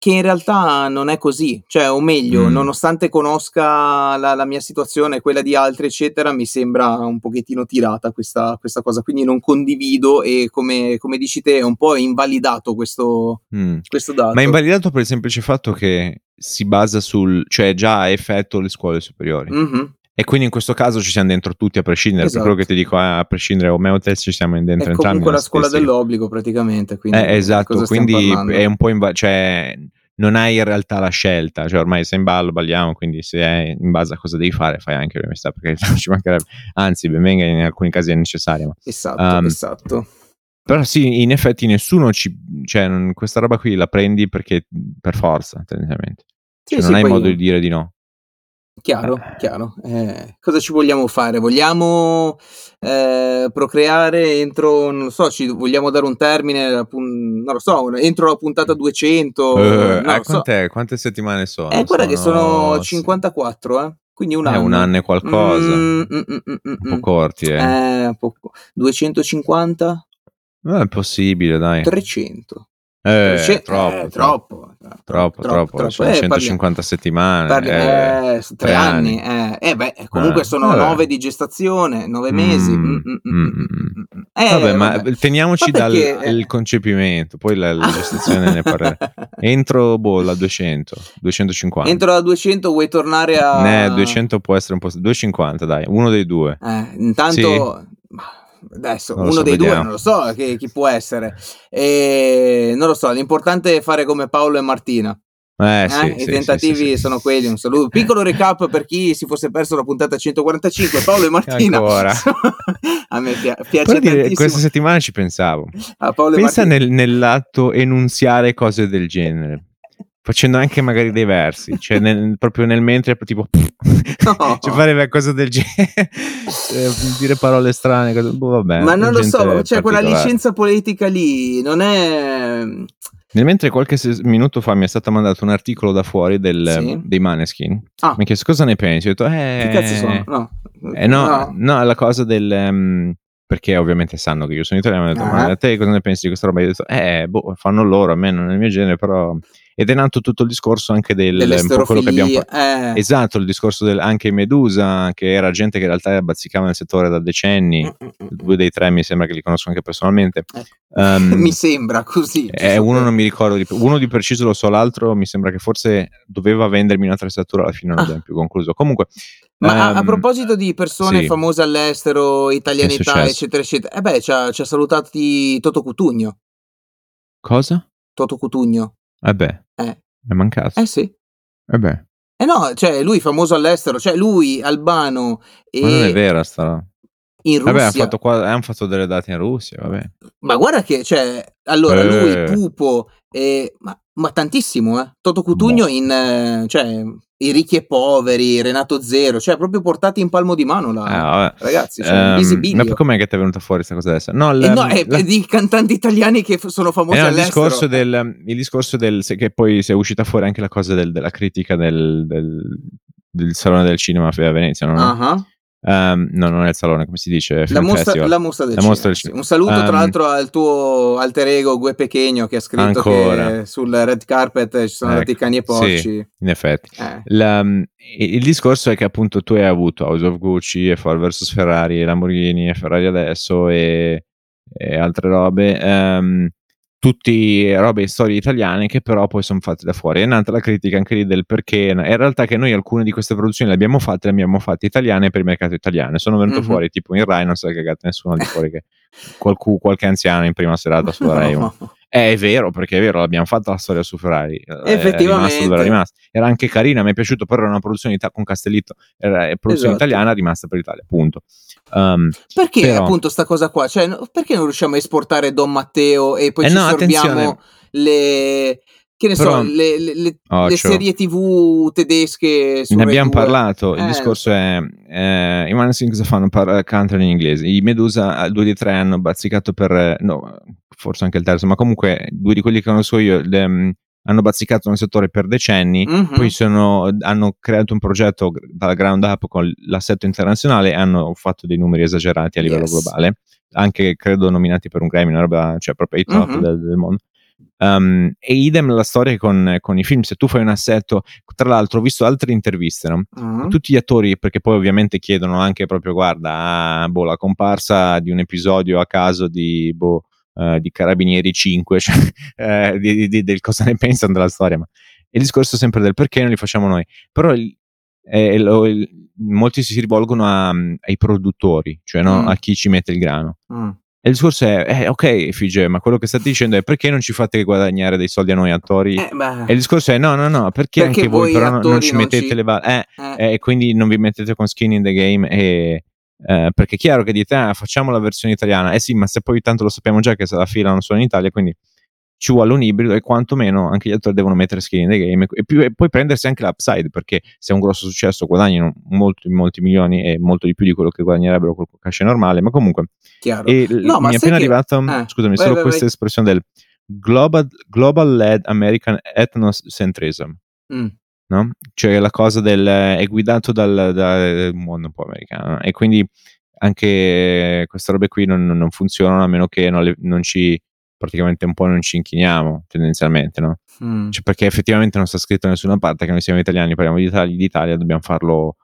Che in realtà non è così, cioè, o meglio, mm. nonostante conosca la, la, mia situazione, quella di altri, eccetera, mi sembra un pochettino tirata questa, questa cosa, quindi non condivido e come, come, dici te è un po' invalidato questo, mm. questo dato. Ma è invalidato per il semplice fatto che si basa sul, cioè già ha effetto le scuole superiori. Mm-hmm. E quindi in questo caso ci siamo dentro tutti a prescindere, esatto. per quello che ti dico, eh, a prescindere o me o te ci siamo dentro è entrambi. È comunque la scuola stessi. dell'obbligo praticamente. Quindi eh, esatto, quindi è un po' in ba- cioè, non hai in realtà la scelta, cioè ormai sei in ballo, balliamo, quindi se è in base a cosa devi fare fai anche l'università, perché non ci mancherebbe, anzi ben venga in alcuni casi è necessario. Esatto, um, esatto. Però sì, in effetti nessuno ci, cioè questa roba qui la prendi perché per forza, tendenzialmente. Sì, cioè, non hai modo di dire di no. Chiaro, eh. chiaro. Eh, cosa ci vogliamo fare? Vogliamo eh, procreare entro, non lo so, ci vogliamo dare un termine, non lo so, entro la puntata 200? Eh, no, so. Quante settimane sono? Eh, guarda sono... che sono 54, eh. Quindi un anno. È un anno e qualcosa. Mm, mm, mm, mm un po' corti, eh. eh poco. 250? Non è possibile, dai. 300. Eh, Cioè, troppo, eh, troppo, troppo, troppo, troppo. Sono eh, 150 parli, settimane. Parli, eh, eh, tre anni. anni. Eh, beh, comunque sono nove di gestazione, nove mesi. Mm, mm, mm, vabbè, ma teniamo,ci ma perché, dal concepimento, poi la, la gestazione ne parlerà. Entro boh, la 200, 250. Entro la 200 vuoi tornare a... Eh, 200 può essere un po'... 250, dai, uno dei due. intanto... Sì adesso uno so, dei vediamo. due non lo so che, chi può essere e non lo so l'importante è fare come Paolo e Martina eh, eh, sì, I sì, tentativi sì, sono quelli. Un saluto. Piccolo recap per chi si fosse perso la puntata 145. Paolo e Martina. Ancora. a me pi- piace dire, Questa settimana ci pensavo. Pensa nel, nell'atto enunziare cose del genere facendo anche magari dei versi, cioè nel, proprio nel mentre tipo no. cioè fare una cosa del genere, cioè, dire parole strane, cose, boh, vabbè, ma non lo so, cioè quella licenza politica lì non è nel mentre qualche minuto fa mi è stato mandato un articolo da fuori del, sì. dei Maneskin. Ah. Mi ha chiesto cosa ne pensi. Ho detto, eh, che cazzo sono? No, eh, no, no. no la cosa del. Um, perché ovviamente sanno che io sono italiano. Ho detto, ah. ma te cosa ne pensi di questa roba? Io ho detto, eh, boh, fanno loro, a me non è il mio genere, però ed è nato tutto il discorso anche del quello che abbiamo fatto. Eh. Esatto, il discorso del, anche Medusa, che era gente che in realtà bazzicava nel settore da decenni, Mm, mm, mm, due dei tre mi sembra che li conosco anche personalmente. Ecco. Ehm, Mi sembra così. eh, uno per- non mi ricordo, di, uno di preciso lo so, l'altro mi sembra che forse doveva vendermi un'attrezzatura, alla fine non Ah. abbiamo più concluso. Comunque, Ma a, a ehm, proposito di persone sì. famose all'estero, italianità, eccetera, eccetera, eh beh, ci ha, ci ha salutati Toto Cutugno. cosa? Toto Cutugno. Vabbè, Eh, è mancato. eh sì. Vabbè, Eh no, cioè lui famoso all'estero, cioè lui, Albano ma non è e vera sta. in Vabbè, hanno Russia. fatto, qua, hanno fatto delle date in Russia, vabbè. Ma guarda che, cioè, allora Eh. lui, Pupo, e, ma, ma tantissimo, eh. Toto Cutugno Boh. in, eh, cioè, i ricchi e poveri, Renato Zero, cioè proprio portati in palmo di mano là. Vabbè. Ragazzi, cioè, visibilio. ma com'è che ti è venuta fuori questa cosa adesso? No, l- no, è, la- di cantanti italiani che f- sono famosi Eh no, il all'estero. discorso del, il discorso del se- che poi si è uscita fuori anche la cosa del- della critica del, del, del Salone del Cinema a Venezia, no? Ah, Ehm, no, non è il salone, come si dice? La mostra, la mostra del La cinema, mostra del sì. cinema. Un saluto tra Ehm, l'altro al tuo alter ego Gue Pechegno che ha scritto Ancora. che sul red carpet ci sono andati Ecco, cani e sì. porci. In effetti. Eh. La- il discorso è che appunto tu hai avuto House of Gucci e Ford vs Ferrari e Lamborghini e Ferrari adesso e, e altre robe ehm, tutti robe e storie italiane che però poi sono fatte da fuori è nata la critica anche lì del perché in realtà che noi alcune di queste produzioni le abbiamo fatte le abbiamo fatte italiane per il mercato italiano sono venute Mhm. fuori tipo in Rai non si è cagato nessuno di fuori che qualcu- qualche anziano in prima serata sulla Rai. No. Eh, è vero, perché è vero, l'abbiamo fatta la storia su Ferrari. eh, È Effettivamente. rimasta rimasta. Era anche carina, mi è piaciuto, però era una produzione ita- con Castellitto, era produzione Esatto. italiana rimasta per l'Italia, punto. Um, Perché Però- appunto sta cosa qua? Cioè, perché non riusciamo a esportare Don Matteo e poi Eh ci no, sorbiamo le che ne Però- so, le, le- le- Oh, le serie TV tedesche ne abbiamo 2. parlato, il Eh. discorso è eh, i Mansing cosa fanno? Par- cantano in inglese, i Medusa eh, due di tre hanno bazzicato per, no, forse anche il terzo, ma comunque due di quelli che conosco io le, mm, hanno bazzicato nel settore per decenni, Mhm. poi sono, hanno creato un progetto gr- dal ground up con l'assetto internazionale e hanno fatto dei numeri esagerati a livello Yes. globale, anche credo nominati per un Grammy, una roba, cioè proprio ai top Mhm. del, del mondo. Um, e idem la storia con, con i film, se tu fai un assetto, tra l'altro ho visto altre interviste, no? Mhm. tutti gli attori, perché poi ovviamente chiedono anche proprio, guarda, ah, boh, la comparsa di un episodio a caso di, boh, eh, di Carabinieri 5, cioè, eh, di, di- del cosa ne pensano della storia, ma il discorso è sempre del perché non li facciamo noi, però il- eh, lo- il- molti si rivolgono a- ai produttori, cioè no, Mm. a chi ci mette il grano. Mm. E il discorso è, eh, ok, Fige, ma quello che state dicendo è perché non ci fate guadagnare dei soldi a noi attori? Eh, E il discorso è, no, no, no, perché, Perché anche voi voi però non- ci non mettete ci- le balle? Eh, eh. e quindi non vi mettete con skin in the game e, eh, perché è chiaro che dite ah, facciamo la versione italiana eh sì ma se poi tanto lo sappiamo già che la filano solo in Italia quindi ci vuole un ibrido e quantomeno anche gli attori devono mettere skin in the game e, più- e poi prendersi anche l'upside perché se è un grosso successo guadagnano molti, molti milioni e molto di più di quello che guadagnerebbero col cash normale ma comunque chiaro. e l- No, ma mi è appena che- arrivato eh, scusami vai, solo vai, questa vai. espressione del global, global led American ethnocentrism Mm. No? Cioè la cosa del è guidato dal, dal mondo un po' americano no? e quindi anche queste robe qui non, non funzionano a meno che non, le- non ci praticamente un po' non ci inchiniamo tendenzialmente, no? Mm. Cioè, perché effettivamente non sta scritto da nessuna parte che noi siamo italiani, parliamo di Italia, d'Italia dobbiamo farlo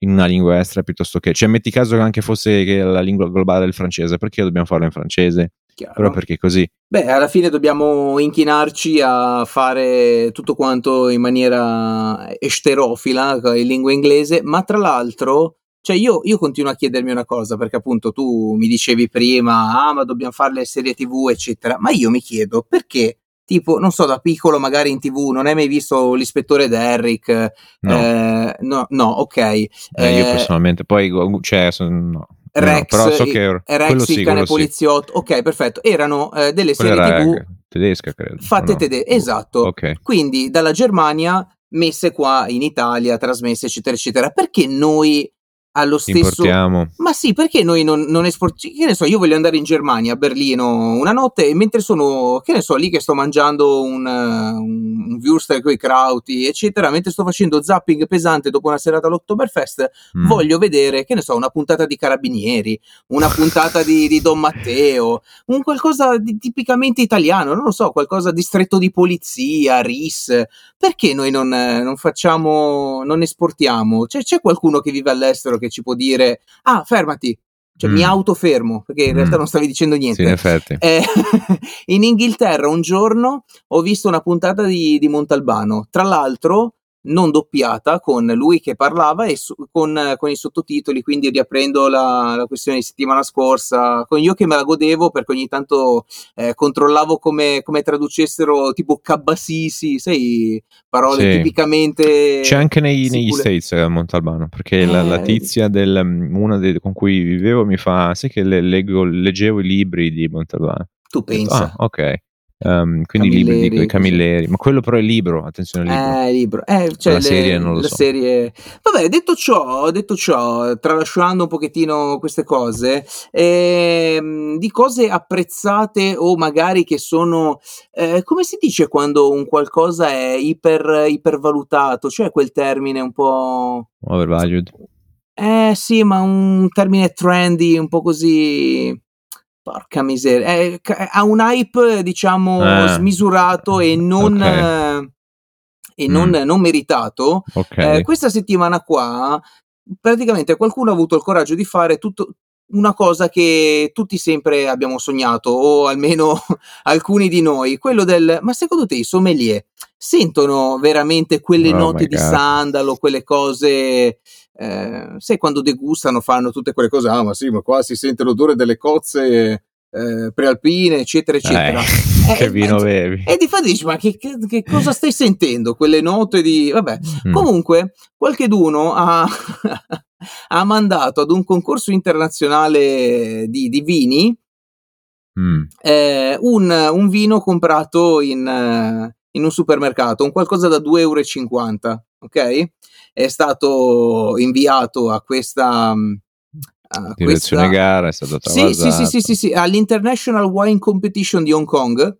in una lingua estera piuttosto che cioè metti caso che anche fosse che la lingua globale è il francese, perché dobbiamo farlo in francese? Chiaro. Però perché così? Beh, alla fine dobbiamo inchinarci a fare tutto quanto in maniera esterofila, in lingua inglese, ma tra l'altro, cioè io, io continuo a chiedermi una cosa, perché appunto tu mi dicevi prima, ah, ma dobbiamo fare le serie TV, eccetera, ma io mi chiedo perché, tipo, non so, da piccolo magari in TV non hai mai visto l'ispettore Derrick? No, Eh, no, no, ok. Eh, io Eh, personalmente poi cioè no. No, Rex, però so che Rex quello il sì, cane quello sì. poliziotto, ok, perfetto. Erano eh, delle Quella serie TV tedesca, credo. fatte no? tedesche, esatto. Ok. Quindi dalla Germania messe qua in Italia, trasmesse, eccetera, eccetera. Perché noi allo stesso Importiamo. ma sì, perché noi non, non esportiamo? Che ne so, io voglio andare in Germania, a Berlino, una notte e mentre sono, che ne so, lì che sto mangiando un, un, un Würstel con i krauti, eccetera, mentre sto facendo zapping pesante dopo una serata all'Oktoberfest, Mm. voglio vedere, che ne so, una puntata di Carabinieri, una puntata di, di Don Matteo, un qualcosa di tipicamente italiano, non lo so, qualcosa distretto di polizia, RIS. Perché noi non, non facciamo, non esportiamo? Cioè, c'è qualcuno che vive all'estero che ci può dire, ah, fermati, cioè Mm. mi autofermo, perché in Mm. realtà non stavi dicendo Sì, in niente. effetti. Eh, in Inghilterra un giorno ho visto una puntata di, di Montalbano, tra l'altro non doppiata, con lui che parlava e su- con, con i sottotitoli, quindi riaprendo la, la questione di settimana scorsa, con io che me la godevo perché ogni tanto eh, controllavo come, come traducessero tipo cabbasisi, sai, parole Sì. tipicamente... C'è anche nei, negli. States a Montalbano, perché la, la Eh, tizia del, mm, una dei- con cui vivevo mi fa, sai che le- leggo- leggevo i libri di Montalbano. Tu pensa. ah, ok. Um, quindi i libri di Camilleri, i. Camilleri, ma quello però è libro, attenzione libro. Eh, libro. Eh, cioè la le- serie non lo la so. serie- Vabbè, detto ciò, detto ciò, tralasciando un pochettino queste cose, ehm, di cose apprezzate o magari che sono, eh, come si dice quando un qualcosa è iper, ipervalutato? Cioè quel termine un po'... Overvalued. Eh sì, ma un termine trendy, un po' così... Porca miseria. Eh, ca- ha un hype, diciamo, Ah, smisurato e non... ok. eh, e non, Mm. non meritato. Ok. Eh, questa settimana qua, praticamente qualcuno ha avuto il coraggio di fare tutto una cosa che tutti sempre abbiamo sognato, o almeno alcuni di noi, quello del ma secondo te i sommelier sentono veramente quelle Oh note di sandalo, quelle cose eh, sai quando degustano fanno tutte quelle cose, ah ma sì, ma qua si sente l'odore delle cozze eh, prealpine, eccetera, eccetera. Eh, che Eh, vino eh, bevi? E di fatto dici, ma che, che- che cosa stai sentendo? Quelle note di... Vabbè, Mm. comunque, qualcheduno ha, ha mandato ad un concorso internazionale di, di vini Mm. eh, un, un vino comprato in, eh, in un supermercato, un qualcosa da 2,50 euro, ok? È stato inviato a questa... mm, a Direzione questa- gara è stato sì, sì, sì, travasato. sì, sì, sì, all'International Wine Competition di Hong Kong.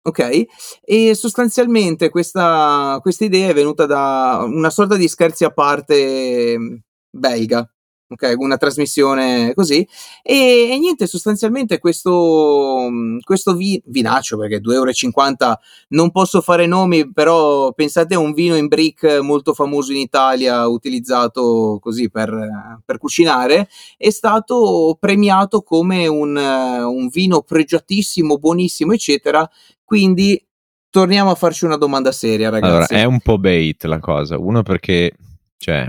Ok, e sostanzialmente questa, questa idea è venuta da una sorta di scherzi a parte mm, belga, ok, una trasmissione così. E, e niente, sostanzialmente questo, mm, questo vi- vinaccio, perché 2,50 euro non posso fare nomi, però pensate a un vino in brick molto famoso in Italia, utilizzato così per, per cucinare è stato premiato come un, un vino pregiatissimo, buonissimo, eccetera. Quindi torniamo a farci una domanda seria, Allora, ragazzi. è un po' bait la cosa. Uno perché, cioè,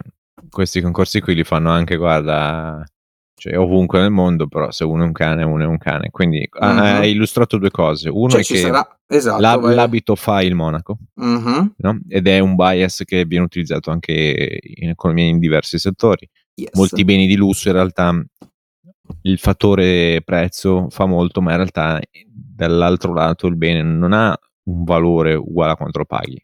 questi concorsi qui li fanno anche, guarda, cioè, ovunque nel mondo, però se uno è un cane, uno è un cane. Quindi Mhm. hai illustrato due cose. Uno Cioè, è che sarà, esatto. l'ab- l'abito fa il monaco, Mhm, no? Ed è un bias che viene utilizzato anche in economia in diversi settori. yes. Molti beni di lusso in realtà il fattore prezzo fa molto, ma in realtà dall'altro lato il bene non ha un valore uguale a quanto lo paghi.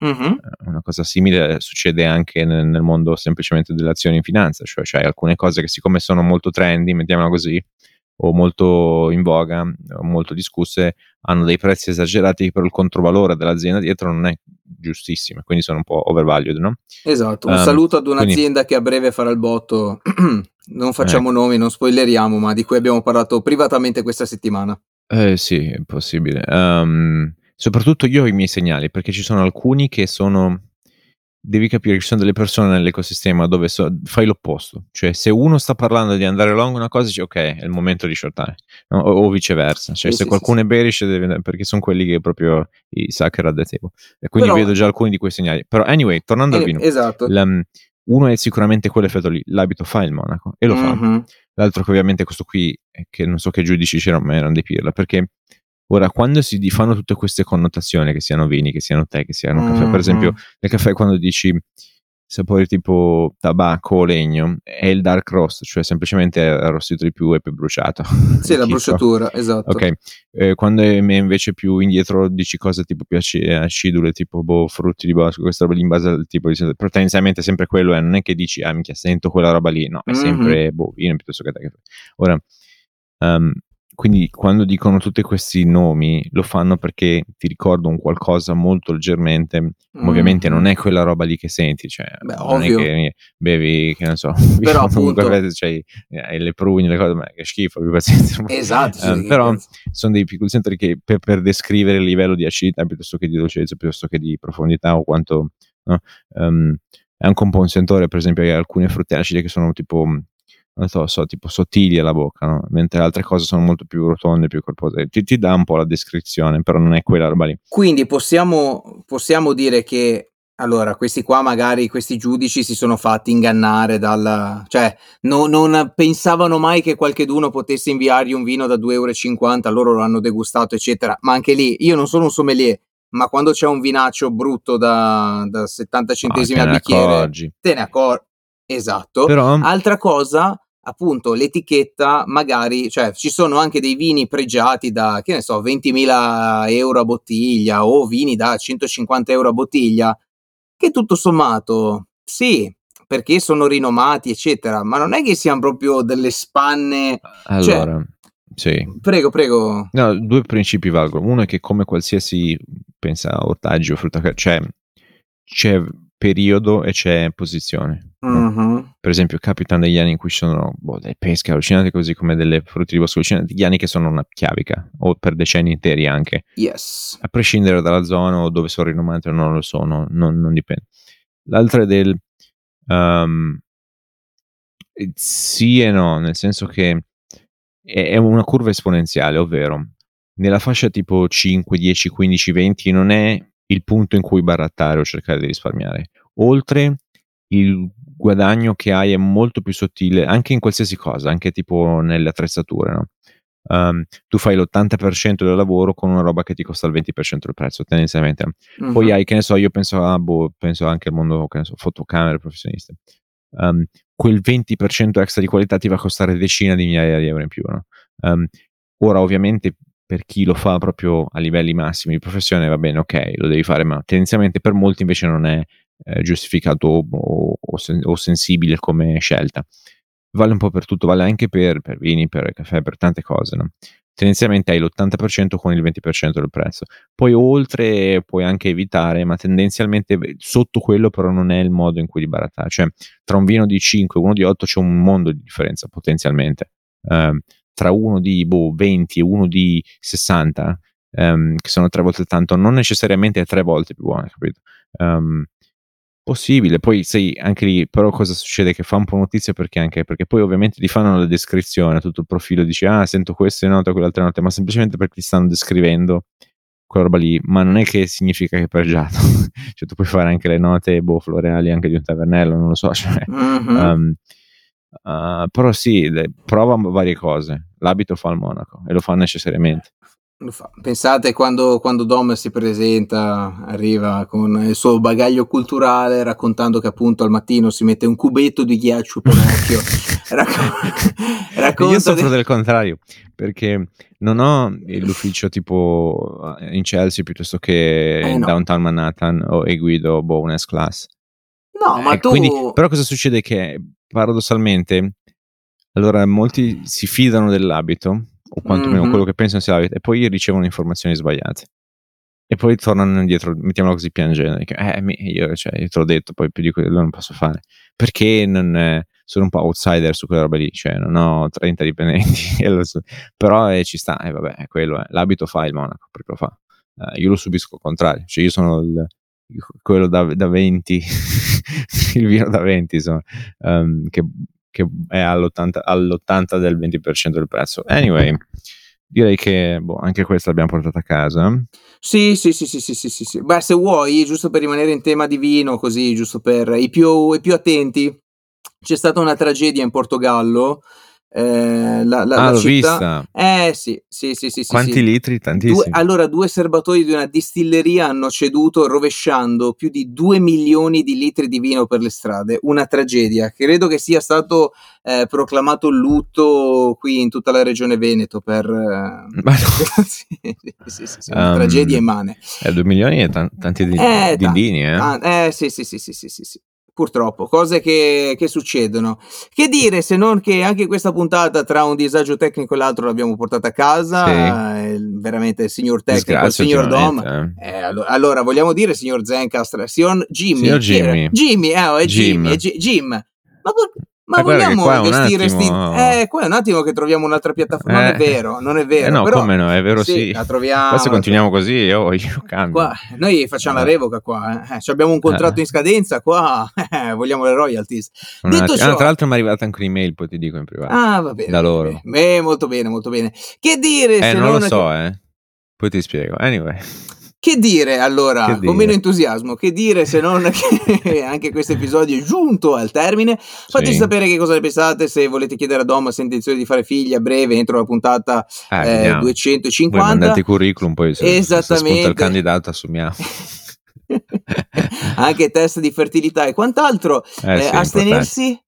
Mhm, Eh, Una cosa simile succede anche nel, nel mondo semplicemente delle azioni in finanza, cioè c'hai alcune cose che siccome sono molto trendy, mettiamola così, o molto in voga, o molto discusse, hanno dei prezzi esagerati, però il controvalore dell'azienda dietro non è giustissimo, quindi sono un po' overvalued, no? Esatto. Un Um, saluto ad quindi- un'azienda che a breve farà il botto. non facciamo Ecco. nomi, non spoileriamo, ma di cui abbiamo parlato privatamente questa settimana. Eh sì, è possibile. Ehm, soprattutto io ho i miei segnali, perché ci sono alcuni che sono... Devi capire che ci sono delle persone nell'ecosistema dove so- fai l'opposto. Cioè, se uno sta parlando di andare long una cosa, dici ok, è il momento di shortare. no? O, o viceversa. Cioè, Sì, se sì, qualcuno sì, è bearish, deve- perché sono quelli che proprio i sucker the table. E quindi Però- vedo già alcuni di quei segnali. Però, anyway, tornando al Eh, vino. esatto. la- uno è sicuramente quell'effetto lì. L'abito fa il monaco. E lo fa. Mhm, L'altro che ovviamente questo qui, è che non so che giudici c'erano, ma erano dei pirla, perché ora quando si fanno tutte queste connotazioni, che siano vini, che siano tè, che siano caffè, per esempio mhm. nel caffè quando dici sapori tipo tabacco o legno è il dark roast, cioè semplicemente arrostito di più e più bruciato. Sì, la bruciatura, esatto. Ok, eh, quando è invece più indietro dici cose tipo più acidule, tipo boh, frutti di bosco, questa roba lì in base al tipo di... È sempre quello, eh, non è che dici, ah minchia, sento quella roba lì, no, è mm-hmm. sempre boh, vino piuttosto che... Ora, um, quindi quando dicono tutti questi nomi lo fanno perché ti ricordo un qualcosa molto leggermente, mm. ovviamente non è quella roba lì che senti, cioè Beh, non ovvio. è che bevi, che non so, però appunto cioè, hai le prugne, le cose, ma che schifo, più pazienza. Esatto. um, però sono dei piccoli sentori che per, per, descrivere il livello di acidità piuttosto che di dolcezza, piuttosto che di profondità o quanto... No? Um, è anche un po' un sentore, per esempio, hai alcune frutte acide che sono tipo non so, so, tipo sottili alla bocca, no? mentre altre cose sono molto più rotonde, più corpose. Ti, ti, dà un po' la descrizione, però non è quella roba lì. Quindi possiamo, possiamo dire che allora, questi qua magari, questi giudici si sono fatti ingannare dal... cioè, no, non pensavano mai che qualcheduno potesse inviargli un vino da 2,50 euro, loro lo hanno degustato, eccetera. Ma anche lì, io non sono un sommelier, ma quando c'è un vinaccio brutto da, da 70 centesimi ah, al bicchiere, accorgi. te ne accorgi. Esatto. Però... Altra cosa, appunto l'etichetta magari, cioè ci sono anche dei vini pregiati da, che ne so, 20.000 euro a bottiglia o vini da 150 euro a bottiglia, che tutto sommato, sì, perché sono rinomati, eccetera, ma non è che siano proprio delle spanne. Cioè allora, cioè, sì. Prego, prego. No, due principi valgono. Uno è che come qualsiasi, pensa, ortaggio, frutta, cioè c'è periodo e c'è posizione. Mm-hmm. Per esempio, capitano degli anni in cui ci sono boh, delle pesche allucinate, così come delle frutti di bosco allucinanti, degli anni che sono una chiavica, o per decenni interi anche. Yes. A prescindere dalla zona o dove sono rinomate o non lo sono, non, non dipende. L'altra è del um, sì e no, nel senso che è una curva esponenziale, ovvero nella fascia tipo 5, 10, 15, 20 non è il punto in cui barattare o cercare di risparmiare. Oltre il guadagno che hai è molto più sottile anche in qualsiasi cosa, anche tipo nelle attrezzature, no? Um, tu fai l'80% del lavoro con una roba che ti costa il 20% del prezzo tendenzialmente. Mm-hmm. Poi hai, che ne so, io penso, a, boh, penso anche al mondo, che ne so, fotocamere professioniste. Um, quel 20% extra di qualità ti va a costare decine di migliaia di euro in più. No? Um, ora, ovviamente, per chi lo fa proprio a livelli massimi di professione va bene, ok, lo devi fare, ma tendenzialmente per molti invece non è eh, giustificato o, o, sen- o, sensibile come scelta. Vale un po' per tutto, vale anche per, per vini, per caffè, per tante cose. No? Tendenzialmente hai l'80% con il 20% del prezzo. Poi oltre puoi anche evitare, ma tendenzialmente sotto quello però non è il modo in cui li barattare. Cioè tra un vino di 5 e uno di 8 c'è un mondo di differenza potenzialmente. Uh, tra uno di boh, 20 e uno di 60, um, ehm, che sono tre volte tanto, non necessariamente tre volte più buone, capito? Um, possibile, poi sai, anche lì, però cosa succede? Che fa un po' notizia perché anche, perché poi ovviamente ti fanno la descrizione, tutto il profilo, dici, ah, sento queste note, quell'altra note, ma semplicemente perché ti stanno descrivendo quella roba lì, ma non è che significa che è pregiato, cioè tu puoi fare anche le note, boh, floreali anche di un tavernello, non lo so, cioè, mm-hmm. um, uh, però sì, le, prova varie cose, l'abito fa il monaco e lo fa necessariamente. Pensate quando, quando Dom si presenta, arriva con il suo bagaglio culturale raccontando che appunto al mattino si mette un cubetto di ghiaccio per occhio. Racc- racconta Io soffro di... del contrario, perché non ho l'ufficio tipo in Chelsea piuttosto che eh, in no. downtown Manhattan o e guido boh, un S-Class. No, ma eh, tu... Quindi, però cosa succede? Che paradossalmente, allora molti si fidano dell'abito o quantomeno mm-hmm. quello che pensano sia la verità, e poi ricevono informazioni sbagliate. E poi tornano indietro, mettiamolo così piangendo, dico, eh, io, cioè, io te l'ho detto, poi più di quello non posso fare. Perché non, eh, sono un po' outsider su quella roba lì, cioè non ho 30 dipendenti, però eh, ci sta, e eh, vabbè, quello è. L'abito fa il monaco, perché lo fa. Uh, io lo subisco al contrario, cioè io sono il, quello da, da 20, il vino da 20, insomma, um, che che è all'80, all'80 del 20% del prezzo. Anyway, direi che boh, anche questa l'abbiamo portata a casa. Sì, sì, sì, sì, sì, sì, sì, sì. Beh, se vuoi, giusto per rimanere in tema di vino, così, giusto per i più, i più attenti, c'è stata una tragedia in Portogallo eh, la, la, ah, la città. vista. Eh sì, sì, sì, sì, sì, Quanti sì. litri? Tantissimi. Due, allora, due serbatoi di una distilleria hanno ceduto rovesciando più di 2 milioni di litri di vino per le strade. Una tragedia. Credo che sia stato eh, proclamato lutto qui in tutta la regione Veneto per... eh, Ma no. sì, sì, sì, una Um, tragedia immane. Eh, 2 milioni e tan- tanti di, Eh, di ta- dini, eh. Ah, eh, sì, sì, sì, sì, sì, sì. Purtroppo, cose che, che succedono. Che dire se non che anche questa puntata, tra un disagio tecnico e l'altro, l'abbiamo portata a casa. Sì. eh, veramente il signor tecnico, il Disgrazia, signor Dom. eh. Eh, allo- allora, vogliamo dire signor Zencastr, signor Jimmy. Signor? Jimmy. Jimmy, eh, oh, è Jim. Jimmy, è Gi- Jim. Ma, ma Eh, che vogliamo qua è un vestire sti... attimo- Eh, qua è un attimo che troviamo un'altra piattaforma. Non è Eh. vero, non è vero. Eh no, però... come no, è vero sì. la troviamo. Poi se continuiamo così io, io cambio. Qua, noi facciamo la Eh. revoca qua, eh. Eh, abbiamo un contratto Eh. in scadenza qua, eh, vogliamo le royalties. Un detto attimo. ciò- Ah, tra l'altro mi è arrivata anche un'email, poi ti dico in privato. Ah, va bene. Da loro. bene. Eh, molto bene, molto bene. Che dire eh, se non lo non so, eh. Poi ti spiego. Anyway. Che dire allora, Che con dire? meno entusiasmo, che dire se non che anche questo episodio è giunto al termine? Fateci Sì. sapere che cosa ne pensate, se volete chiedere a Dom se ha intenzione di fare figli a breve entro la puntata Eh, eh, vediamo. Voi 250. mandate curriculum, poi se, se Esattamente. spunta il candidato assumiamo. anche test di fertilità e quant'altro. Eh, Eh, sì, astenersi?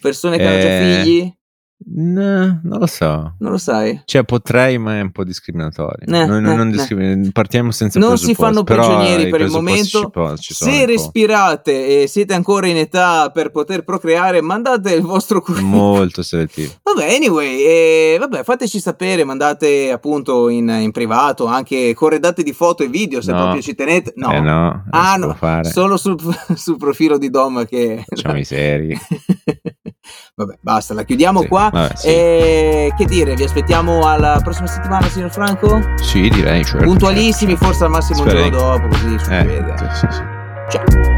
Persone che hanno già Eh, figli? No, non lo so. Non lo sai? Cioè, potrei, ma è un po' discriminatorio. Eh, Noi eh, non eh. discrimin- partiamo senza non si fanno prigionieri per il momento. ci po- ci Se respirate e siete ancora in età per poter procreare, mandate il vostro curriculum. Molto selettivo. Vabbè, anyway, eh, vabbè, fateci sapere, mandate appunto in, in privato anche corredate di foto e video se No. proprio ci tenete. No, Eh no, Ah, no. fare. solo sul, sul profilo di Dom che... Facciamo i seri. vabbè, basta, la chiudiamo Sì, qua. vabbè, sì. E che dire, vi aspettiamo alla prossima settimana, signor Franco? Sì, direi. certo, Puntualissimi, forse al massimo un Spero giorno dopo, così Eh, succede. sì, sì, sì. Ciao.